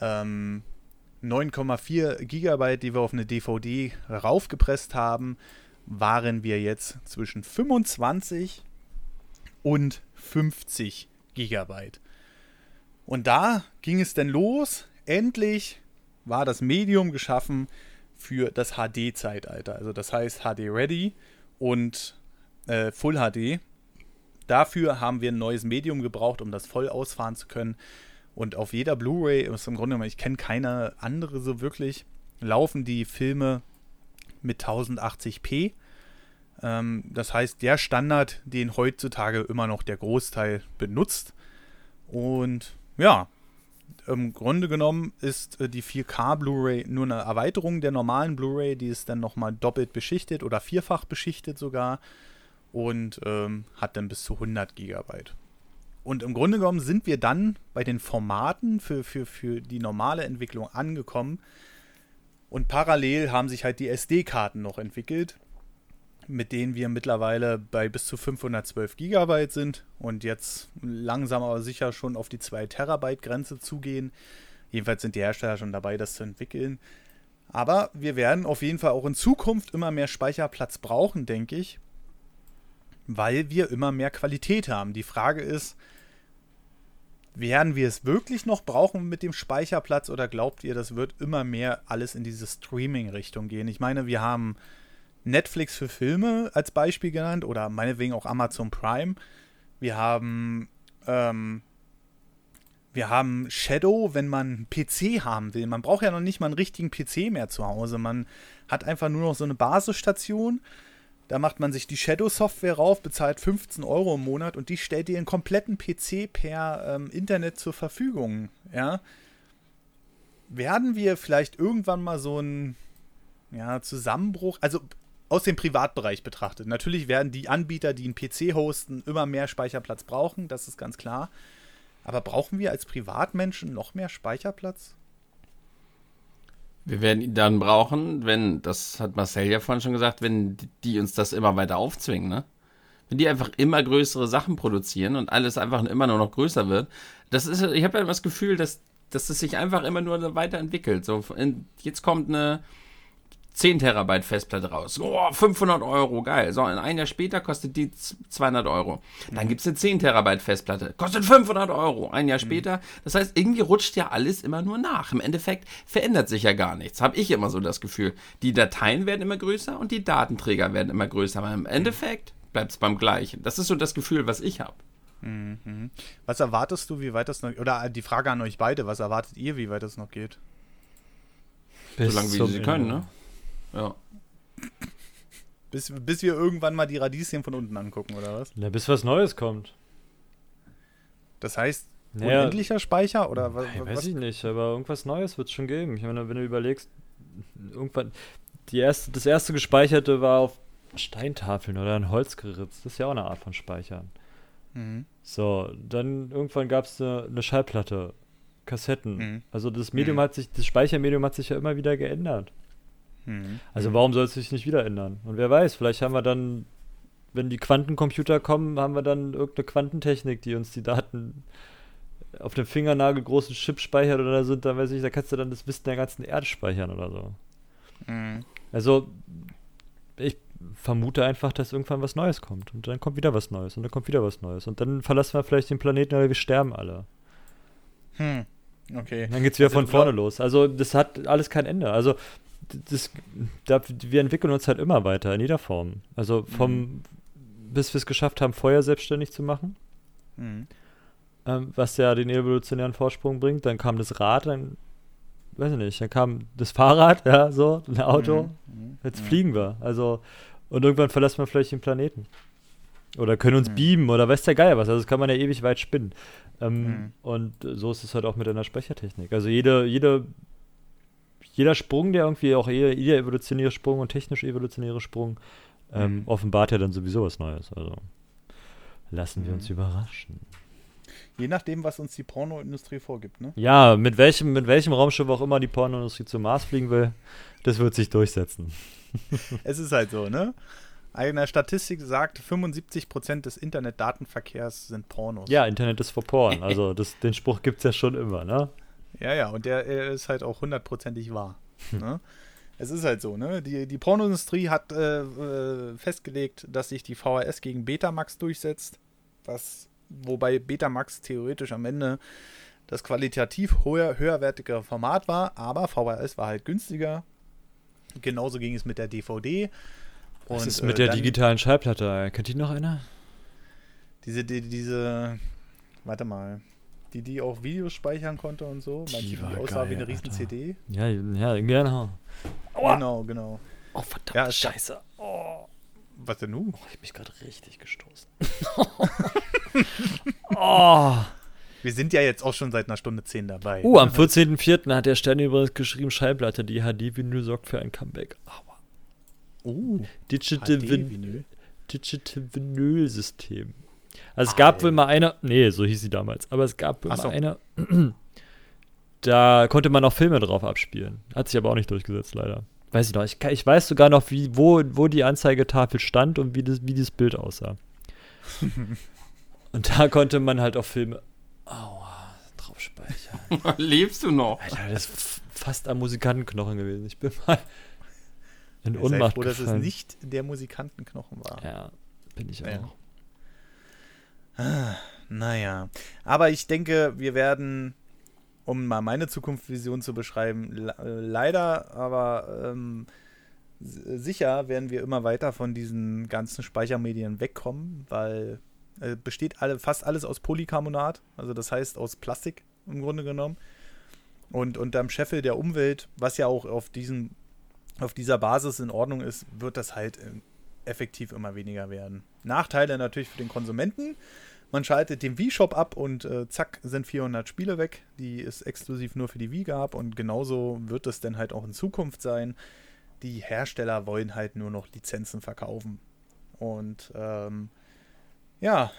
ähm, 9,4 Gigabyte, die wir auf eine DVD raufgepresst haben, waren wir jetzt zwischen 25 und 50 Gigabyte. Und da ging es dann los. Endlich war das Medium geschaffen für das HD-Zeitalter. Also das heißt HD Ready und äh, Full HD. Dafür haben wir ein neues Medium gebraucht, um das voll ausfahren zu können. Und auf jeder Blu-ray im Grunde genommen, ich kenne keine andere so wirklich, laufen die Filme mit 1080p. Ähm, das heißt, der Standard, den heutzutage immer noch der Großteil benutzt. Und ja, im Grunde genommen ist äh, die 4K Blu-ray nur eine Erweiterung der normalen Blu-ray, die ist dann nochmal doppelt beschichtet oder vierfach beschichtet sogar und ähm, hat dann bis zu 100 Gigabyte. Und im Grunde genommen sind wir dann bei den Formaten für, für, für die normale Entwicklung angekommen. Und parallel haben sich halt die SD-Karten noch entwickelt, mit denen wir mittlerweile bei bis zu 512 Gigabyte sind und jetzt langsam aber sicher schon auf die 2 Terabyte Grenze zugehen. Jedenfalls sind die Hersteller schon dabei, das zu entwickeln. Aber wir werden auf jeden Fall auch in Zukunft immer mehr Speicherplatz brauchen, denke ich, weil wir immer mehr Qualität haben. Die Frage ist, werden wir es wirklich noch brauchen mit dem Speicherplatz oder glaubt ihr, das wird immer mehr alles in diese Streaming-Richtung gehen? Ich meine, wir haben Netflix für Filme als Beispiel genannt oder meinetwegen auch Amazon Prime. Wir haben ähm, wir haben Shadow, wenn man einen PC haben will. Man braucht ja noch nicht mal einen richtigen PC mehr zu Hause. Man hat einfach nur noch so eine Basisstation da macht man sich die Shadow-Software rauf, bezahlt 15 Euro im Monat und die stellt dir einen kompletten PC per ähm, Internet zur Verfügung. Ja. Werden wir vielleicht irgendwann mal so einen ja, Zusammenbruch, also aus dem Privatbereich betrachtet. Natürlich werden die Anbieter, die einen PC hosten, immer mehr Speicherplatz brauchen, das ist ganz klar. Aber brauchen wir als Privatmenschen noch mehr Speicherplatz? Wir werden ihn dann brauchen, wenn, das hat Marcel ja vorhin schon gesagt, wenn die uns das immer weiter aufzwingen, ne? Wenn die einfach immer größere Sachen produzieren und alles einfach immer nur noch größer wird. Das ist, ich habe ja immer das Gefühl, dass, dass es sich einfach immer nur weiterentwickelt. So, in, jetzt kommt eine, 10 Terabyte Festplatte raus. Oh, 500 Euro, geil. So, ein Jahr später kostet die 200 Euro. Dann gibt es eine 10 Terabyte Festplatte. Kostet 500 Euro. Ein Jahr mhm. später. Das heißt, irgendwie rutscht ja alles immer nur nach. Im Endeffekt verändert sich ja gar nichts. Habe ich immer so das Gefühl. Die Dateien werden immer größer und die Datenträger werden immer größer. Aber im Endeffekt bleibt es beim Gleichen. Das ist so das Gefühl, was ich habe. Mhm. Was erwartest du, wie weit das noch Oder die Frage an euch beide, was erwartet ihr, wie weit das noch geht? Bis Solange wie sie können, ne? Ja. Bis, bis wir irgendwann mal die Radieschen von unten angucken, oder was? Ja, bis was Neues kommt. Das heißt, naja, unendlicher Speicher oder was? Nein, weiß ich nicht, aber irgendwas Neues wird es schon geben. Ich meine, wenn du überlegst, irgendwann, die erste, das erste Gespeicherte war auf Steintafeln oder ein Holzgeritz. Das ist ja auch eine Art von Speichern. Mhm. So, dann irgendwann gab es eine, eine, Schallplatte, Kassetten. Mhm. Also das Medium mhm. hat sich, das Speichermedium hat sich ja immer wieder geändert. Mhm. Also warum soll es sich nicht wieder ändern? Und wer weiß, vielleicht haben wir dann, wenn die Quantencomputer kommen, haben wir dann irgendeine Quantentechnik, die uns die Daten auf dem Fingernagel großen Chip speichert oder sind, dann weiß ich, da kannst du dann das Wissen der ganzen Erde speichern oder so. Mhm. Also ich vermute einfach, dass irgendwann was Neues kommt und dann kommt wieder was Neues und dann kommt wieder was Neues und dann verlassen wir vielleicht den Planeten oder wir sterben alle. Hm. Okay. dann geht es wieder also, von vorne los. Also das hat alles kein Ende. Also das, da, wir entwickeln uns halt immer weiter in jeder Form. Also vom, mhm. bis wir es geschafft haben, Feuer selbstständig zu machen, mhm. ähm, was ja den evolutionären Vorsprung bringt. Dann kam das Rad, dann, weiß ich nicht, dann kam das Fahrrad, ja, so, ein Auto. Mhm. mhm. Jetzt fliegen wir. Also, und irgendwann verlässt man vielleicht den Planeten. Oder können uns beamen oder weiß der Geier was. Also das kann man ja ewig weit spinnen. Ähm, Mhm. Und so ist es halt auch mit einer Speichertechnik. Also jede, jede, jeder Sprung, der irgendwie auch eher, jeder evolutionäre Sprung und technisch evolutionäre Sprung ähm, Mhm. offenbart ja dann sowieso was Neues. Also lassen wir Mhm. uns überraschen. Je nachdem, was uns die Pornoindustrie vorgibt, ne? Ja, mit welchem, mit welchem Raumschiff auch immer die Pornoindustrie zum Mars fliegen will, das wird sich durchsetzen. Es ist halt so, ne? Eine Statistik sagt, 75% des Internetdatenverkehrs sind Pornos. Ja, Internet ist for Porn. Also das, den Spruch gibt es ja schon immer, ne? Ja, ja, und der äh, ist halt auch hundertprozentig wahr. Ne? Es ist halt so, ne? Die, die Pornoindustrie hat äh, äh, festgelegt, dass sich die VHS gegen Betamax durchsetzt, was, wobei Betamax theoretisch am Ende das qualitativ höher, höherwertigere Format war, aber VHS war halt günstiger. Genauso ging es mit der DVD. Was Und, ist mit äh, der digitalen Schallplatte? Kennt ihr noch einer? Diese, die, diese, warte mal, die, die auch Videos speichern konnte und so. Meinst Die aussah wie geil, eine riesen Alter. CD? Ja, ja, genau. Genau, genau. Oh, verdammt, Ja, scheiße. Oh, Was denn nun? ich hab mich gerade richtig gestoßen. oh. Wir sind ja jetzt auch schon seit einer Stunde zehn dabei. Uh, am 14.04. hat der Stern übrigens geschrieben, Schallplatte, die HD-Vinyl sorgt für ein Comeback. Aua. Uh, Digital, Vin HD-Vinyl. Digital Vinyl System. Also es gab wohl mal eine, nee, so hieß sie damals, aber es gab wohl Ach mal so. eine, da konnte man auch Filme drauf abspielen. Hat sich aber auch nicht durchgesetzt, leider. Weiß ich noch, ich, ich weiß sogar noch, wie, wo, wo die Anzeigetafel stand und wie das, wie das Bild aussah. und da konnte man halt auch Filme, aua, drauf speichern. Lebst du noch? Alter, das ist fast am Musikantenknochen gewesen. Ich bin mal in Ohnmacht froh, dass es gefallen. nicht der Musikantenknochen war. Ja, bin ich Ja. auch. Naja, aber ich denke, wir werden, um mal meine Zukunftsvision zu beschreiben, äh, leider, aber ähm, s- sicher werden wir immer weiter von diesen ganzen Speichermedien wegkommen, weil äh, besteht alle, fast alles aus Polycarbonat, also das heißt aus Plastik im Grunde genommen. Und unterm Scheffel der Umwelt, was ja auch auf, diesen, auf dieser Basis in Ordnung ist, wird das halt äh, effektiv immer weniger werden. Nachteile natürlich für den Konsumenten. Man schaltet den Wii-Shop ab und äh, zack, sind 400 Spiele weg, die es exklusiv nur für die Wii gab. Und genauso wird es dann halt auch in Zukunft sein. Die Hersteller wollen halt nur noch Lizenzen verkaufen. Und ähm, ja,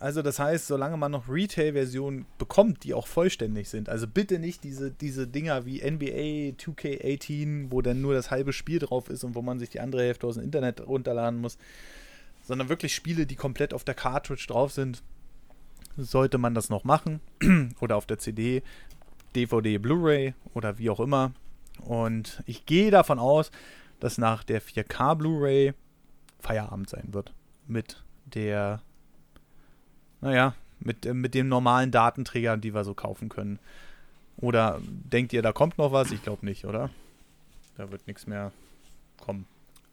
also das heißt, solange man noch Retail-Versionen bekommt, die auch vollständig sind, also bitte nicht diese, diese Dinger wie NBA 2K18, wo dann nur das halbe Spiel drauf ist und wo man sich die andere Hälfte aus dem Internet runterladen muss, sondern wirklich Spiele, die komplett auf der Cartridge drauf sind, sollte man das noch machen. oder auf der CD, DVD, Blu-ray oder wie auch immer. Und ich gehe davon aus, dass nach der 4K Blu-ray Feierabend sein wird. Mit der, naja, mit, äh, mit den normalen Datenträgern, die wir so kaufen können. Oder denkt ihr, da kommt noch was? Ich glaube nicht, oder? Da wird nichts mehr kommen.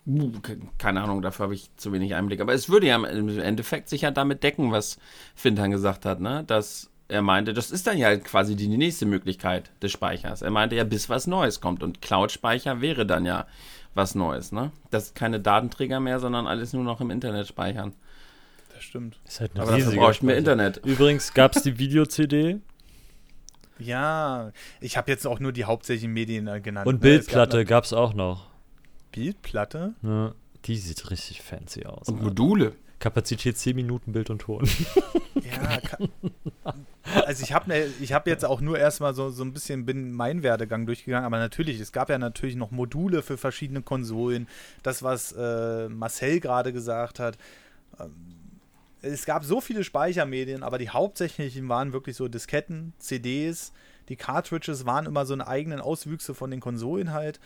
Uh, ke- keine Ahnung, dafür habe ich zu wenig Einblick. Aber es würde ja im Endeffekt sich ja damit decken, was Fintan gesagt hat, ne? Dass er meinte, das ist dann ja quasi die nächste Möglichkeit des Speichers. Er meinte ja, bis was Neues kommt. Und Cloud-Speicher wäre dann ja was Neues, ne? Das ist keine Datenträger mehr, sondern alles nur noch im Internet speichern. Das stimmt. Ist halt eine Aber dafür brauche ich mehr. Internet. Übrigens gab es die Video-CD Ja, ich habe jetzt auch nur die hauptsächlichen Medien äh, genannt. und ne? Bildplatte gab es auch noch. Bildplatte? Ne? Die sieht richtig fancy aus. Und ne? Module. Kapazität 10 Minuten Bild und Ton. Ja, kann, also ich habe ne, ich hab jetzt auch nur erstmal so, so ein bisschen bin meinen Werdegang durchgegangen, aber natürlich, es gab ja natürlich noch Module für verschiedene Konsolen. Das, was äh, Marcel gerade gesagt hat. Ähm, es gab so viele Speichermedien, aber die hauptsächlichen waren wirklich so Disketten, CDs. Die Cartridges waren immer so eine eigenen Auswüchse von den Konsolen halt.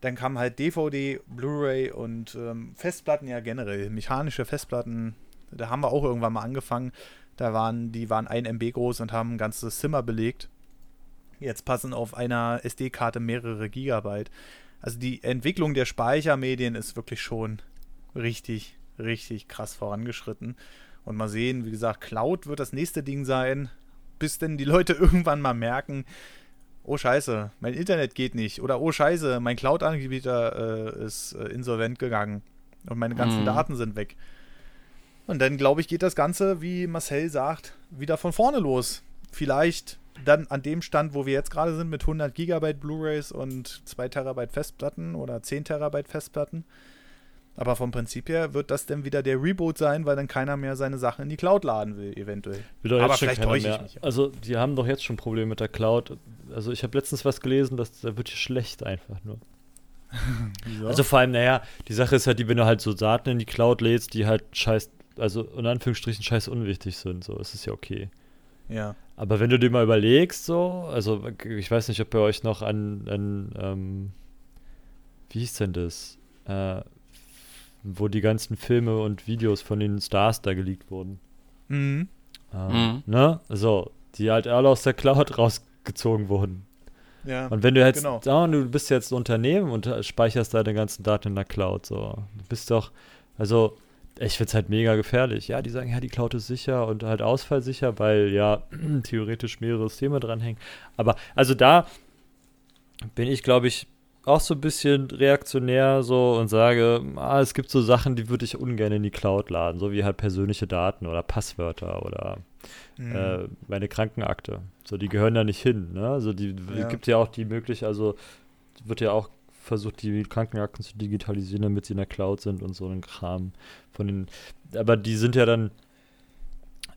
Dann kam halt DVD, Blu-ray und ähm, Festplatten ja generell. Mechanische Festplatten, da haben wir auch irgendwann mal angefangen. Da waren, die waren 1 MB groß und haben ein ganzes Zimmer belegt. Jetzt passen auf einer SD-Karte mehrere Gigabyte. Also die Entwicklung der Speichermedien ist wirklich schon richtig, richtig krass vorangeschritten. Und mal sehen, wie gesagt, Cloud wird das nächste Ding sein, bis denn die Leute irgendwann mal merken, oh scheiße, mein Internet geht nicht. Oder oh scheiße, mein Cloud-Anbieter äh, ist äh, insolvent gegangen und meine ganzen Mhm. Daten sind weg. Und dann, glaube ich, geht das Ganze, wie Marcel sagt, wieder von vorne los. Vielleicht dann an dem Stand, wo wir jetzt gerade sind, mit 100 Gigabyte Blu-rays und 2 Terabyte Festplatten oder 10 Terabyte Festplatten. Aber vom Prinzip her wird das dann wieder der Reboot sein, weil dann keiner mehr seine Sachen in die Cloud laden will, eventuell. Will doch Aber vielleicht keiner täusche ich mehr. mich. Also, die haben doch jetzt schon Probleme mit der Cloud. Also, ich habe letztens was gelesen, dass da wird hier schlecht einfach nur. Also, vor allem, naja, die Sache ist halt die, wenn du halt so Daten in die Cloud lädst, die halt scheiß, also in Anführungsstrichen scheiß unwichtig sind, so, ist es ja okay. ja. Aber wenn du dir mal überlegst, so, also ich weiß nicht, ob ihr euch noch an, an ähm, wie hieß denn das? Äh, wo die ganzen Filme und Videos von den Stars da geleakt wurden. Mhm. Ähm, Mhm. Ne? So, die halt alle aus der Cloud rausgezogen wurden. Ja. Und wenn du jetzt, Genau. oh, du bist jetzt ein Unternehmen und speicherst deine ganzen Daten in der Cloud, so, du bist doch, also, ich finde es halt mega gefährlich. Ja, die sagen, ja, die Cloud ist sicher und halt ausfallsicher, weil ja theoretisch mehrere Systeme dranhängen. Aber, also da bin ich, glaube ich, auch so ein bisschen reaktionär so und sage, ah, es gibt so Sachen, die würde ich ungern in die Cloud laden, so wie halt persönliche Daten oder Passwörter oder Mhm. äh, meine Krankenakte. So, die gehören da nicht hin. Ne? Also die Ja. gibt ja auch die Möglichkeit, also wird ja auch versucht, die Krankenakten zu digitalisieren, damit sie in der Cloud sind und so ein Kram von den. Aber die sind ja dann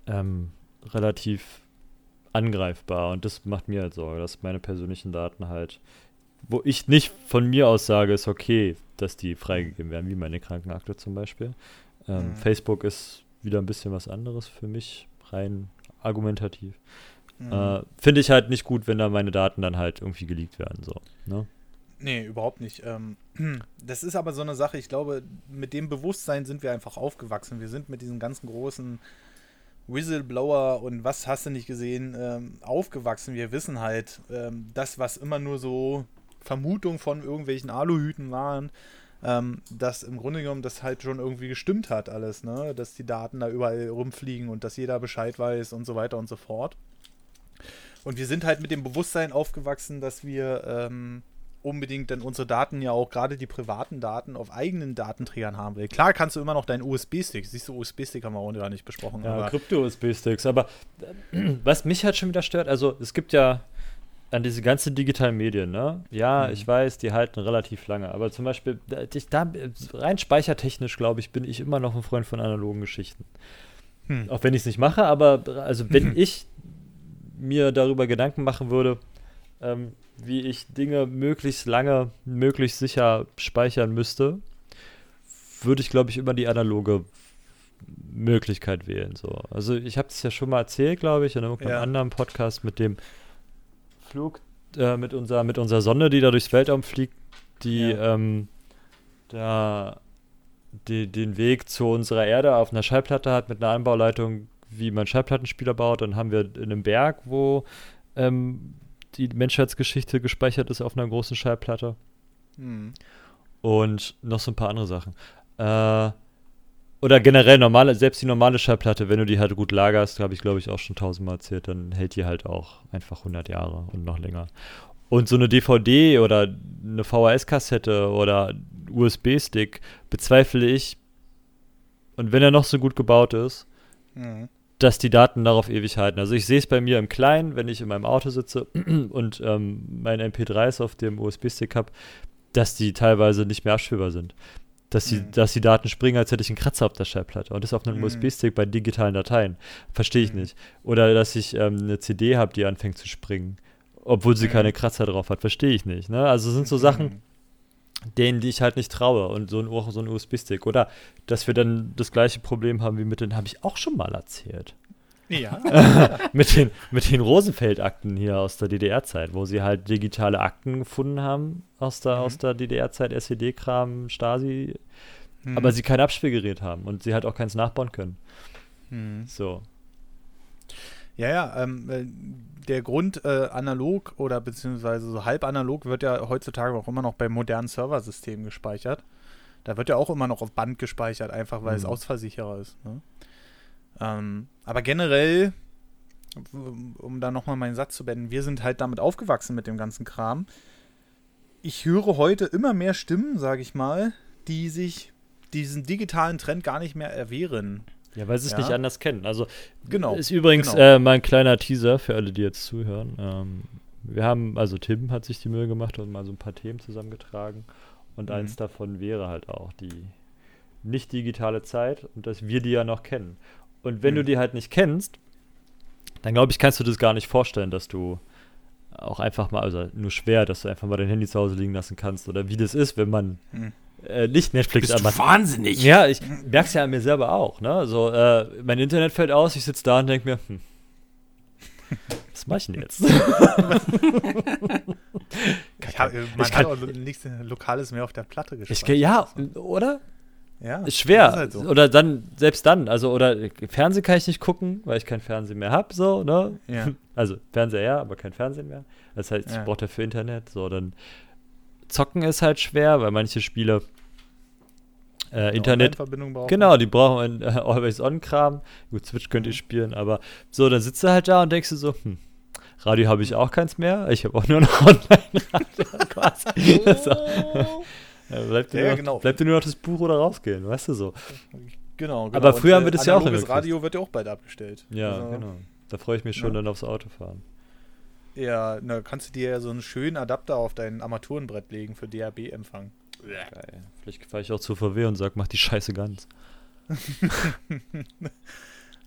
ähm, relativ angreifbar und das macht mir halt Sorge, dass meine persönlichen Daten halt, wo ich nicht von mir aus sage, ist okay, dass die freigegeben werden, wie meine Krankenakte zum Beispiel. Ähm, Mhm. Facebook ist wieder ein bisschen was anderes für mich, rein argumentativ. Mhm. Äh, Finde ich halt nicht gut, wenn da meine Daten dann halt irgendwie geleakt werden. So, ne? Nee, überhaupt nicht. Ähm, das ist aber so eine Sache, ich glaube, mit dem Bewusstsein sind wir einfach aufgewachsen. Wir sind mit diesen ganzen großen Whistleblower und was hast du nicht gesehen, ähm, aufgewachsen. Wir wissen halt, ähm, das, was immer nur so Vermutungen von irgendwelchen Aluhüten waren, ähm, dass im Grunde genommen das halt schon irgendwie gestimmt hat alles, ne? Dass die Daten da überall rumfliegen und dass jeder Bescheid weiß und so weiter und so fort. Und wir sind halt mit dem Bewusstsein aufgewachsen, dass wir ähm, unbedingt dann unsere Daten ja auch, gerade die privaten Daten, auf eigenen Datenträgern haben will. Klar kannst du immer noch deinen USB-Stick, siehst du, USB-Stick haben wir auch gar nicht besprochen, Ja, aber Krypto-USB-Sticks. Aber äh, was mich halt schon wieder stört, also es gibt ja an diese ganzen digitalen Medien, ne? Ja, Mhm. ich weiß, die halten relativ lange. Aber zum Beispiel, da, rein speichertechnisch, glaube ich, bin ich immer noch ein Freund von analogen Geschichten. Hm. Auch wenn ich es nicht mache, aber also wenn ich mir darüber Gedanken machen würde, ähm, wie ich Dinge möglichst lange, möglichst sicher speichern müsste, würde ich, glaube ich, immer die analoge Möglichkeit wählen. So. Also ich habe es ja schon mal erzählt, glaube ich, in irgendeinem Ja. anderen Podcast mit dem Flug, äh, mit, unserer, mit unserer Sonde, die da durchs Weltraum fliegt, die Ja. ähm, da die, den Weg zu unserer Erde auf einer Schallplatte hat mit einer Anbauleitung, wie man Schallplattenspieler baut. Dann haben wir in einem Berg, wo ähm, die Menschheitsgeschichte gespeichert ist auf einer großen Schallplatte. Hm. Und noch so ein paar andere Sachen. Äh, oder generell normale, selbst die normale Schallplatte, wenn du die halt gut lagerst, habe ich glaube ich auch schon tausendmal erzählt, dann hält die halt auch einfach 100 Jahre und noch länger. Und so eine DVD oder eine VHS-Kassette oder USB-Stick bezweifle ich, und wenn er noch so gut gebaut ist, Hm. dass die Daten darauf ewig halten. Also ich sehe es bei mir im Kleinen, wenn ich in meinem Auto sitze und ähm, mein MP3s auf dem USB-Stick habe, dass die teilweise nicht mehr abspielbar sind. Dass die, Mhm. dass die Daten springen, als hätte ich einen Kratzer auf der Schallplatte. Und das auf einem Mhm. USB-Stick bei digitalen Dateien. Verstehe ich Mhm. nicht. Oder dass ich ähm, eine CD habe, die anfängt zu springen, obwohl sie Mhm. keine Kratzer drauf hat. Verstehe ich nicht. Ne? Also sind so Sachen, Hm. denen, die ich halt nicht traue. Und so ein, so ein USB-Stick. Oder dass wir dann das gleiche Problem haben wie mit den, habe ich auch schon mal erzählt. Ja. mit den, mit den Rosenfeld-Akten hier aus der DDR-Zeit, wo sie halt digitale Akten gefunden haben aus der, Mhm. aus der DDR-Zeit, SED-Kram, Stasi, Hm. aber sie kein Abspielgerät haben und sie halt auch keins nachbauen können. Hm. So. Ja, ja, ähm, äh, der Grund äh, analog oder beziehungsweise so halb analog wird ja heutzutage auch immer noch bei modernen Serversystemen gespeichert. Da wird ja auch immer noch auf Band gespeichert, einfach weil es Mhm. ausfallsicherer ist. Ne? Ähm, aber generell um da nochmal meinen Satz zu beenden, wir sind halt damit aufgewachsen mit dem ganzen Kram. Ich höre heute immer mehr Stimmen, sage ich mal, die sich diesen digitalen Trend gar nicht mehr erwehren. Ja, weil sie es Ja. nicht anders kennen. Also, Genau, Ist übrigens genau. äh, mal ein kleiner Teaser für alle, die jetzt zuhören. Ähm, wir haben, also Tim hat sich die Mühe gemacht und mal so ein paar Themen zusammengetragen. Und Mhm. eins davon wäre halt auch die nicht digitale Zeit und dass wir die ja noch kennen. Und wenn du Mhm. die halt nicht kennst, dann glaube ich, kannst du das gar nicht vorstellen, dass du auch einfach mal, also nur schwer, dass du einfach mal dein Handy zu Hause liegen lassen kannst oder wie das ist, wenn man Mhm. äh, nicht Netflix Bist du anmacht. wahnsinnig? Ja, ich merk's ja an mir selber auch, ne? So, äh, mein Internet fällt aus, ich sitze da und denke mir, hm, was mach ich denn jetzt? Ich hab, man ich hat kann- auch nichts Lokales mehr auf der Platte Ich, gespeichert. ja, oder? Ja, Ist schwer. das halt so. Oder dann, selbst dann, also, oder Fernsehen kann ich nicht gucken, weil ich kein Fernsehen mehr habe, so, ne? Ja. Also, Fernseher ja, aber kein Fernsehen mehr. Das heißt, ich Ja. brauche dafür Internet, so, dann zocken ist halt schwer, weil manche Spiele äh, Internet Verbindung brauchen. Genau, die brauchen ein äh, Always-On-Kram. Gut, Switch könnt ihr spielen, aber so, dann sitzt du halt da und denkst du so, hm, Radio habe ich auch keins mehr. Ich habe auch nur noch Online-Radio quasi. Ja, bleibt, dir Ja, nur noch, genau. bleibt dir nur noch das Buch oder rausgehen, weißt du so. Genau, genau. Aber früher Und, haben wir das ja auch hingekriegt. Radio wird ja auch bald abgestellt. Ja, Also, genau. Da freue ich mich schon Ja. dann aufs Autofahren. Ja, na, kannst du dir ja so einen schönen Adapter auf dein Armaturenbrett legen für DAB-Empfang. Geil. Vielleicht fahre ich auch zu VW und sag, mach die Scheiße ganz.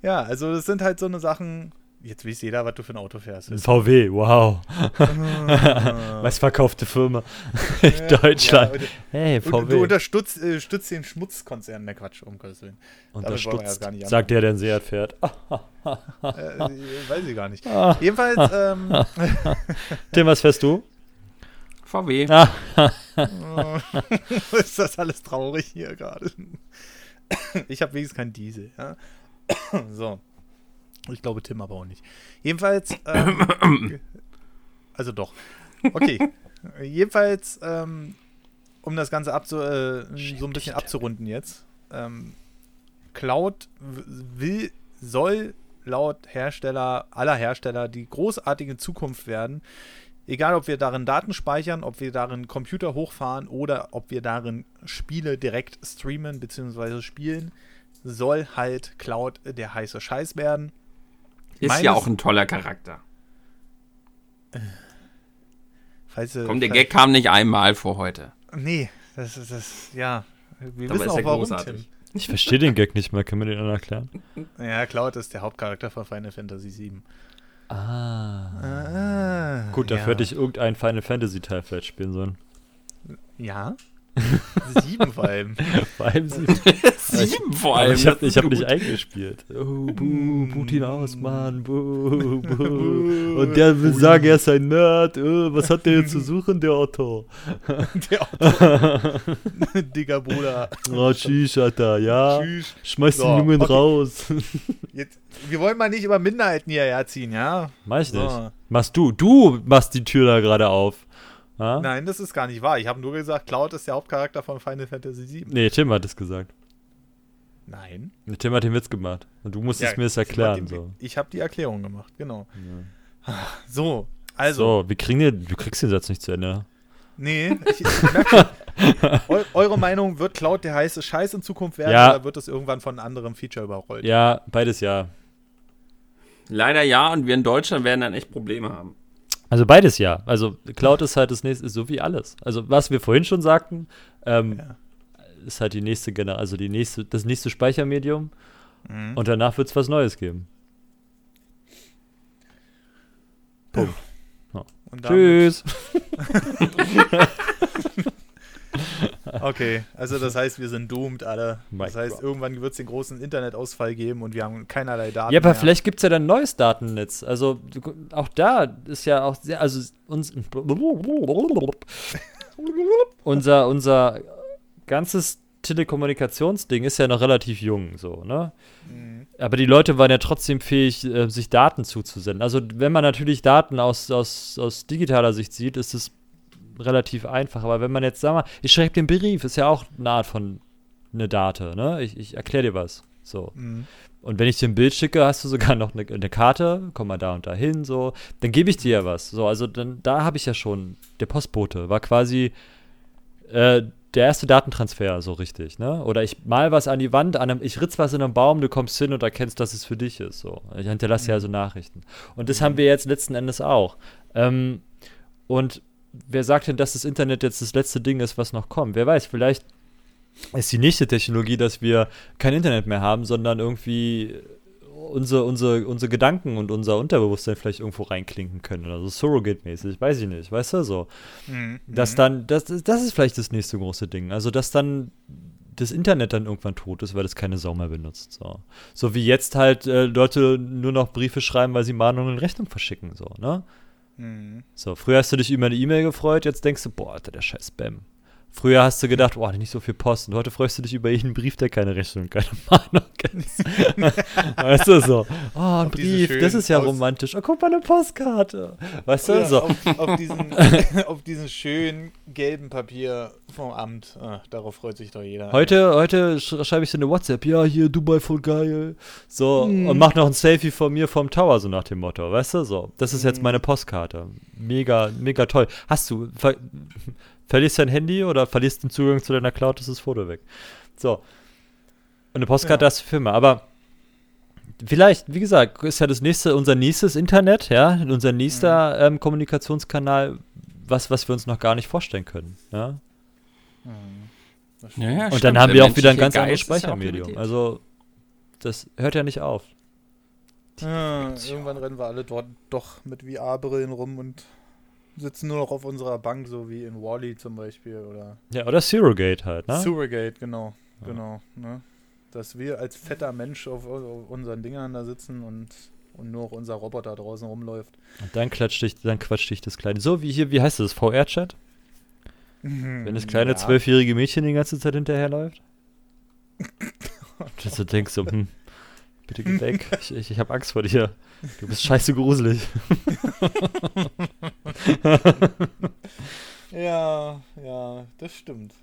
Ja, also das sind halt so eine Sachen. Jetzt weiß jeder, was du für ein Auto fährst. Ein VW, wow. Ah. Meistverkaufte Firma Ja, in Deutschland. Ja, hey, und, und VW. du unterstützt äh, stützt den Schmutzkonzern. Ne, Quatsch, um Gottes Willen. Unterstützt, nicht sagt der, der ein Seat fährt. Ah, Äh, weiß ich gar nicht. ah. Jedenfalls, ähm, Tim, was fährst du? VW. Ah, ist das alles traurig hier gerade. Ich habe wenigstens keinen Diesel. Ja? So. Ich glaube, Tim aber auch nicht. Jedenfalls, ähm, also doch. Okay. Jedenfalls, ähm, um das Ganze abzu, äh, so ein bisschen abzurunden jetzt. Ähm, Cloud will, soll laut Hersteller, aller Hersteller, die großartige Zukunft werden. Egal, ob wir darin Daten speichern, ob wir darin Computer hochfahren oder ob wir darin Spiele direkt streamen bzw. spielen, soll halt Cloud der heiße Scheiß werden. Ist Meines- ja auch ein toller Charakter. Falls, ihr- Komm, der Gag kam nicht einmal vor heute. Nee, das ist das, ja. Wir Dabei wissen ist auch warum, großartig. ich verstehe den Gag nicht mehr. Können wir den anderen erklären? Tim. Ja, Cloud ist der Hauptcharakter von Final Fantasy VII. Ah. Ah, Gut, dafür ja. hätte ich irgendeinen Final Fantasy Teil vielleicht spielen sollen. Ja. Sieben vor allem. Vor allem sie. Sieben vor allem. ich habe ich hab nicht eingespielt. Oh, buh, Putin aus, Mann. Buh, buh. Und der will sagen, er ist ein Nerd. Oh, was hat der jetzt zu suchen, der Otto? Der Otto. Digger Bruder. Oh, tschüss, Alter, ja. Tschüss. Schmeiß So, den Jungen okay. raus. Jetzt, wir wollen mal nicht über Minderheiten hierher ziehen, ja? Mach ich nicht. So. Machst du. Du machst die Tür da gerade auf. Ja? Nein, das ist gar nicht wahr. Ich habe nur gesagt, Cloud ist der Hauptcharakter von Final Fantasy VII. Nee, Tim hat es gesagt. Nein. Tim hat den Witz gemacht. Und du musstest Ja, mir das erklären. die- So. Ich habe die Erklärung gemacht, genau. So, also. so, wir kriegen den, du kriegst den Satz nicht zu Ende. Nee, ich, ich merk schon. Eu, eure Meinung, wird Cloud der heiße Scheiß in Zukunft werden Ja. oder wird es irgendwann von einem anderen Feature überrollt? Ja, beides ja. Leider ja, und wir in Deutschland werden dann echt Probleme haben. Also beides ja. Also Cloud ist halt das nächste, ist so wie alles. Also was wir vorhin schon sagten, ähm, Ja. Ist halt die nächste Generation, also die nächste, das nächste Speichermedium Mhm. und danach wird es was Neues geben. Punkt. Damit- Tschüss. Okay, also das heißt, wir sind doomed alle. Das heißt, irgendwann wird es den großen Internetausfall geben und wir haben keinerlei Daten Ja, aber mehr. vielleicht gibt es ja dann ein neues Datennetz. Also auch da ist ja auch sehr, also uns, unser, unser ganzes Telekommunikationsding ist ja noch relativ jung, so, ne? Mhm. Aber die Leute waren ja trotzdem fähig, äh, sich Daten zuzusenden. Also wenn man natürlich Daten aus, aus, aus digitaler Sicht sieht, ist es relativ einfach. Aber wenn man jetzt, sag mal, ich schreibe den Brief, ist ja auch eine Art von eine Date, ne? Ich, ich erkläre dir was. So. Mhm. Und wenn ich dir ein Bild schicke, hast du sogar noch eine, eine Karte, komm mal da und da hin, so, dann gebe ich dir ja was. So, also dann, da habe ich ja schon, der Postbote war quasi äh, der erste Datentransfer, so richtig, ne? Oder ich mal was an die Wand, an einem, ich ritz was in einem Baum, du kommst hin und erkennst, dass es für dich ist. So. Ich hinterlasse ja so Nachrichten. Und das haben wir jetzt letzten Endes auch. Ähm, und wer sagt denn, dass das Internet jetzt das letzte Ding ist, was noch kommt? Wer weiß, vielleicht ist die nächste Technologie, dass wir kein Internet mehr haben, sondern irgendwie unsere, unsere, unsere Gedanken und unser Unterbewusstsein vielleicht irgendwo reinklinken können. Also Surrogate-mäßig, weiß ich nicht, weißt du so. Mhm. Dass dann, das, das ist vielleicht das nächste große Ding. Also, dass dann das Internet dann irgendwann tot ist, weil es keine Sau mehr benutzt. So, so wie jetzt halt äh, Leute nur noch Briefe schreiben, weil sie Mahnungen in Rechnung verschicken. So, ne? Mhm. So, früher hast du dich über eine E-Mail gefreut, jetzt denkst du, boah, Alter, der scheiß Spam. Früher hast du gedacht, oh, nicht so viel Post. Und heute freust du dich über jeden Brief, der keine Rechnung, keine Mahnung ist. weißt du so, oh, ein auf Brief, das ist ja romantisch. Oh, guck mal, eine Postkarte. Weißt du so. Auf, auf, diesen, auf diesen schönen gelben Papier vom Amt. Ah, darauf freut sich doch jeder. Heute, heute schreibe ich so eine WhatsApp. Ja, hier, Dubai voll geil. So, hm. und mach noch ein Selfie von mir vom Tower, so nach dem Motto. Weißt du, so. Das ist jetzt hm. meine Postkarte. Mega, mega toll. Hast du, verlierst dein Handy oder verlierst den Zugang zu deiner Cloud, ist das Foto weg. So. Und eine Postkarte ja. hast du für immer. Aber vielleicht, wie gesagt, ist ja das nächste, unser nächstes Internet, ja, unser nächster mhm. ähm, Kommunikationskanal, was, was wir uns noch gar nicht vorstellen können. Ja. Mhm. Ja, ja, Und stimmt. dann haben wir auch wieder ein ganz anderes Speichermedium. Also, das hört ja nicht auf. Ja, irgendwann rennen wir alle dort doch mit VR-Brillen rum und sitzen nur noch auf unserer Bank, so wie in Wally zum Beispiel. Oder ja, oder Surrogate halt, ne? Surrogate, genau. Ja. Genau. Ne? Dass wir als fetter Mensch auf, auf, unseren Dingern da sitzen und, und nur noch unser Roboter draußen rumläuft. Und dann klatscht dich, dann quatscht dich das kleine. So wie hier, wie heißt das? VR-Chat? Mhm, Wenn das kleine zwölfjährige ja. Mädchen die ganze Zeit hinterherläuft? Dass du denkst so, hm, bitte geh weg. Ich, ich, ich habe Angst vor dir. Du bist scheiße gruselig. ja, ja, das stimmt.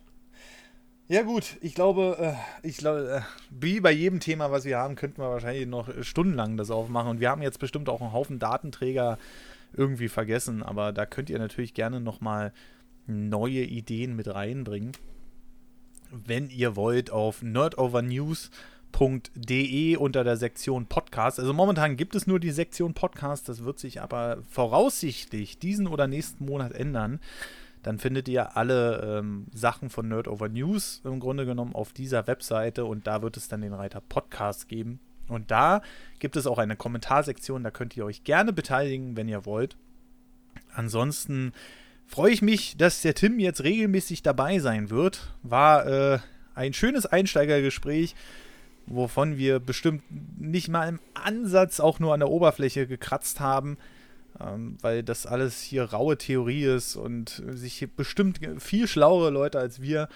Ja gut, ich glaube, äh, ich glaube, äh, wie bei jedem Thema, was wir haben, könnten wir wahrscheinlich noch stundenlang das aufmachen. Und wir haben jetzt bestimmt auch einen Haufen Datenträger irgendwie vergessen, aber da könnt ihr natürlich gerne nochmal neue Ideen mit reinbringen. Wenn ihr wollt, auf nerdovernews.com podcast.de unter der Sektion Podcast. Also momentan gibt es nur die Sektion Podcast, das wird sich aber voraussichtlich diesen oder nächsten Monat ändern. Dann findet ihr alle ähm, Sachen von Nerd Over News im Grunde genommen auf dieser Webseite und da wird es dann den Reiter Podcast geben. Und da gibt es auch eine Kommentarsektion, da könnt ihr euch gerne beteiligen, wenn ihr wollt. Ansonsten freue ich mich, dass der Tim jetzt regelmäßig dabei sein wird. War äh, ein schönes Einsteigergespräch wovon wir bestimmt nicht mal im Ansatz auch nur an der Oberfläche gekratzt haben, ähm, weil das alles hier raue Theorie ist und sich bestimmt viel schlauere Leute als wir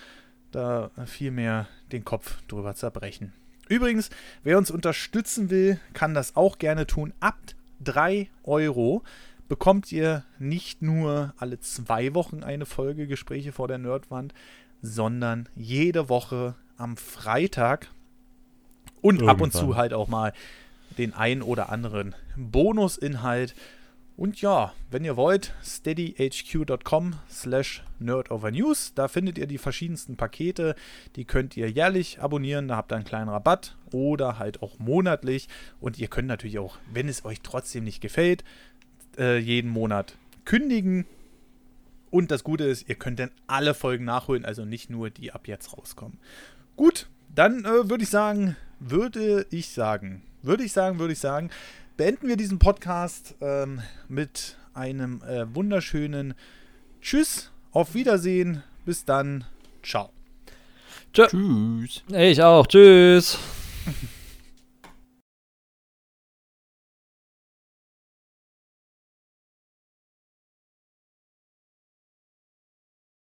da viel mehr den Kopf drüber zerbrechen. Übrigens, wer uns unterstützen will, kann das auch gerne tun. Ab 3 Euro bekommt ihr nicht nur alle zwei Wochen eine Folge Gespräche vor der Nerdwand, sondern jede Woche am Freitag und Irgendwann. ab und zu halt auch mal den ein oder anderen Bonusinhalt. Und ja, wenn ihr wollt, steadyhq.com slash nerdovernews. Da findet ihr die verschiedensten Pakete. Die könnt ihr jährlich abonnieren. Da habt ihr einen kleinen Rabatt oder halt auch monatlich. Und ihr könnt natürlich auch, wenn es euch trotzdem nicht gefällt, äh, jeden Monat kündigen. Und das Gute ist, ihr könnt dann alle Folgen nachholen, also nicht nur die ab jetzt rauskommen. Gut, dann äh, würde ich sagen, würde ich sagen, würde ich sagen, würde ich sagen, beenden wir diesen Podcast ähm, mit einem äh, wunderschönen Tschüss, auf Wiedersehen, bis dann, ciao. Tschüss. Ich auch, tschüss.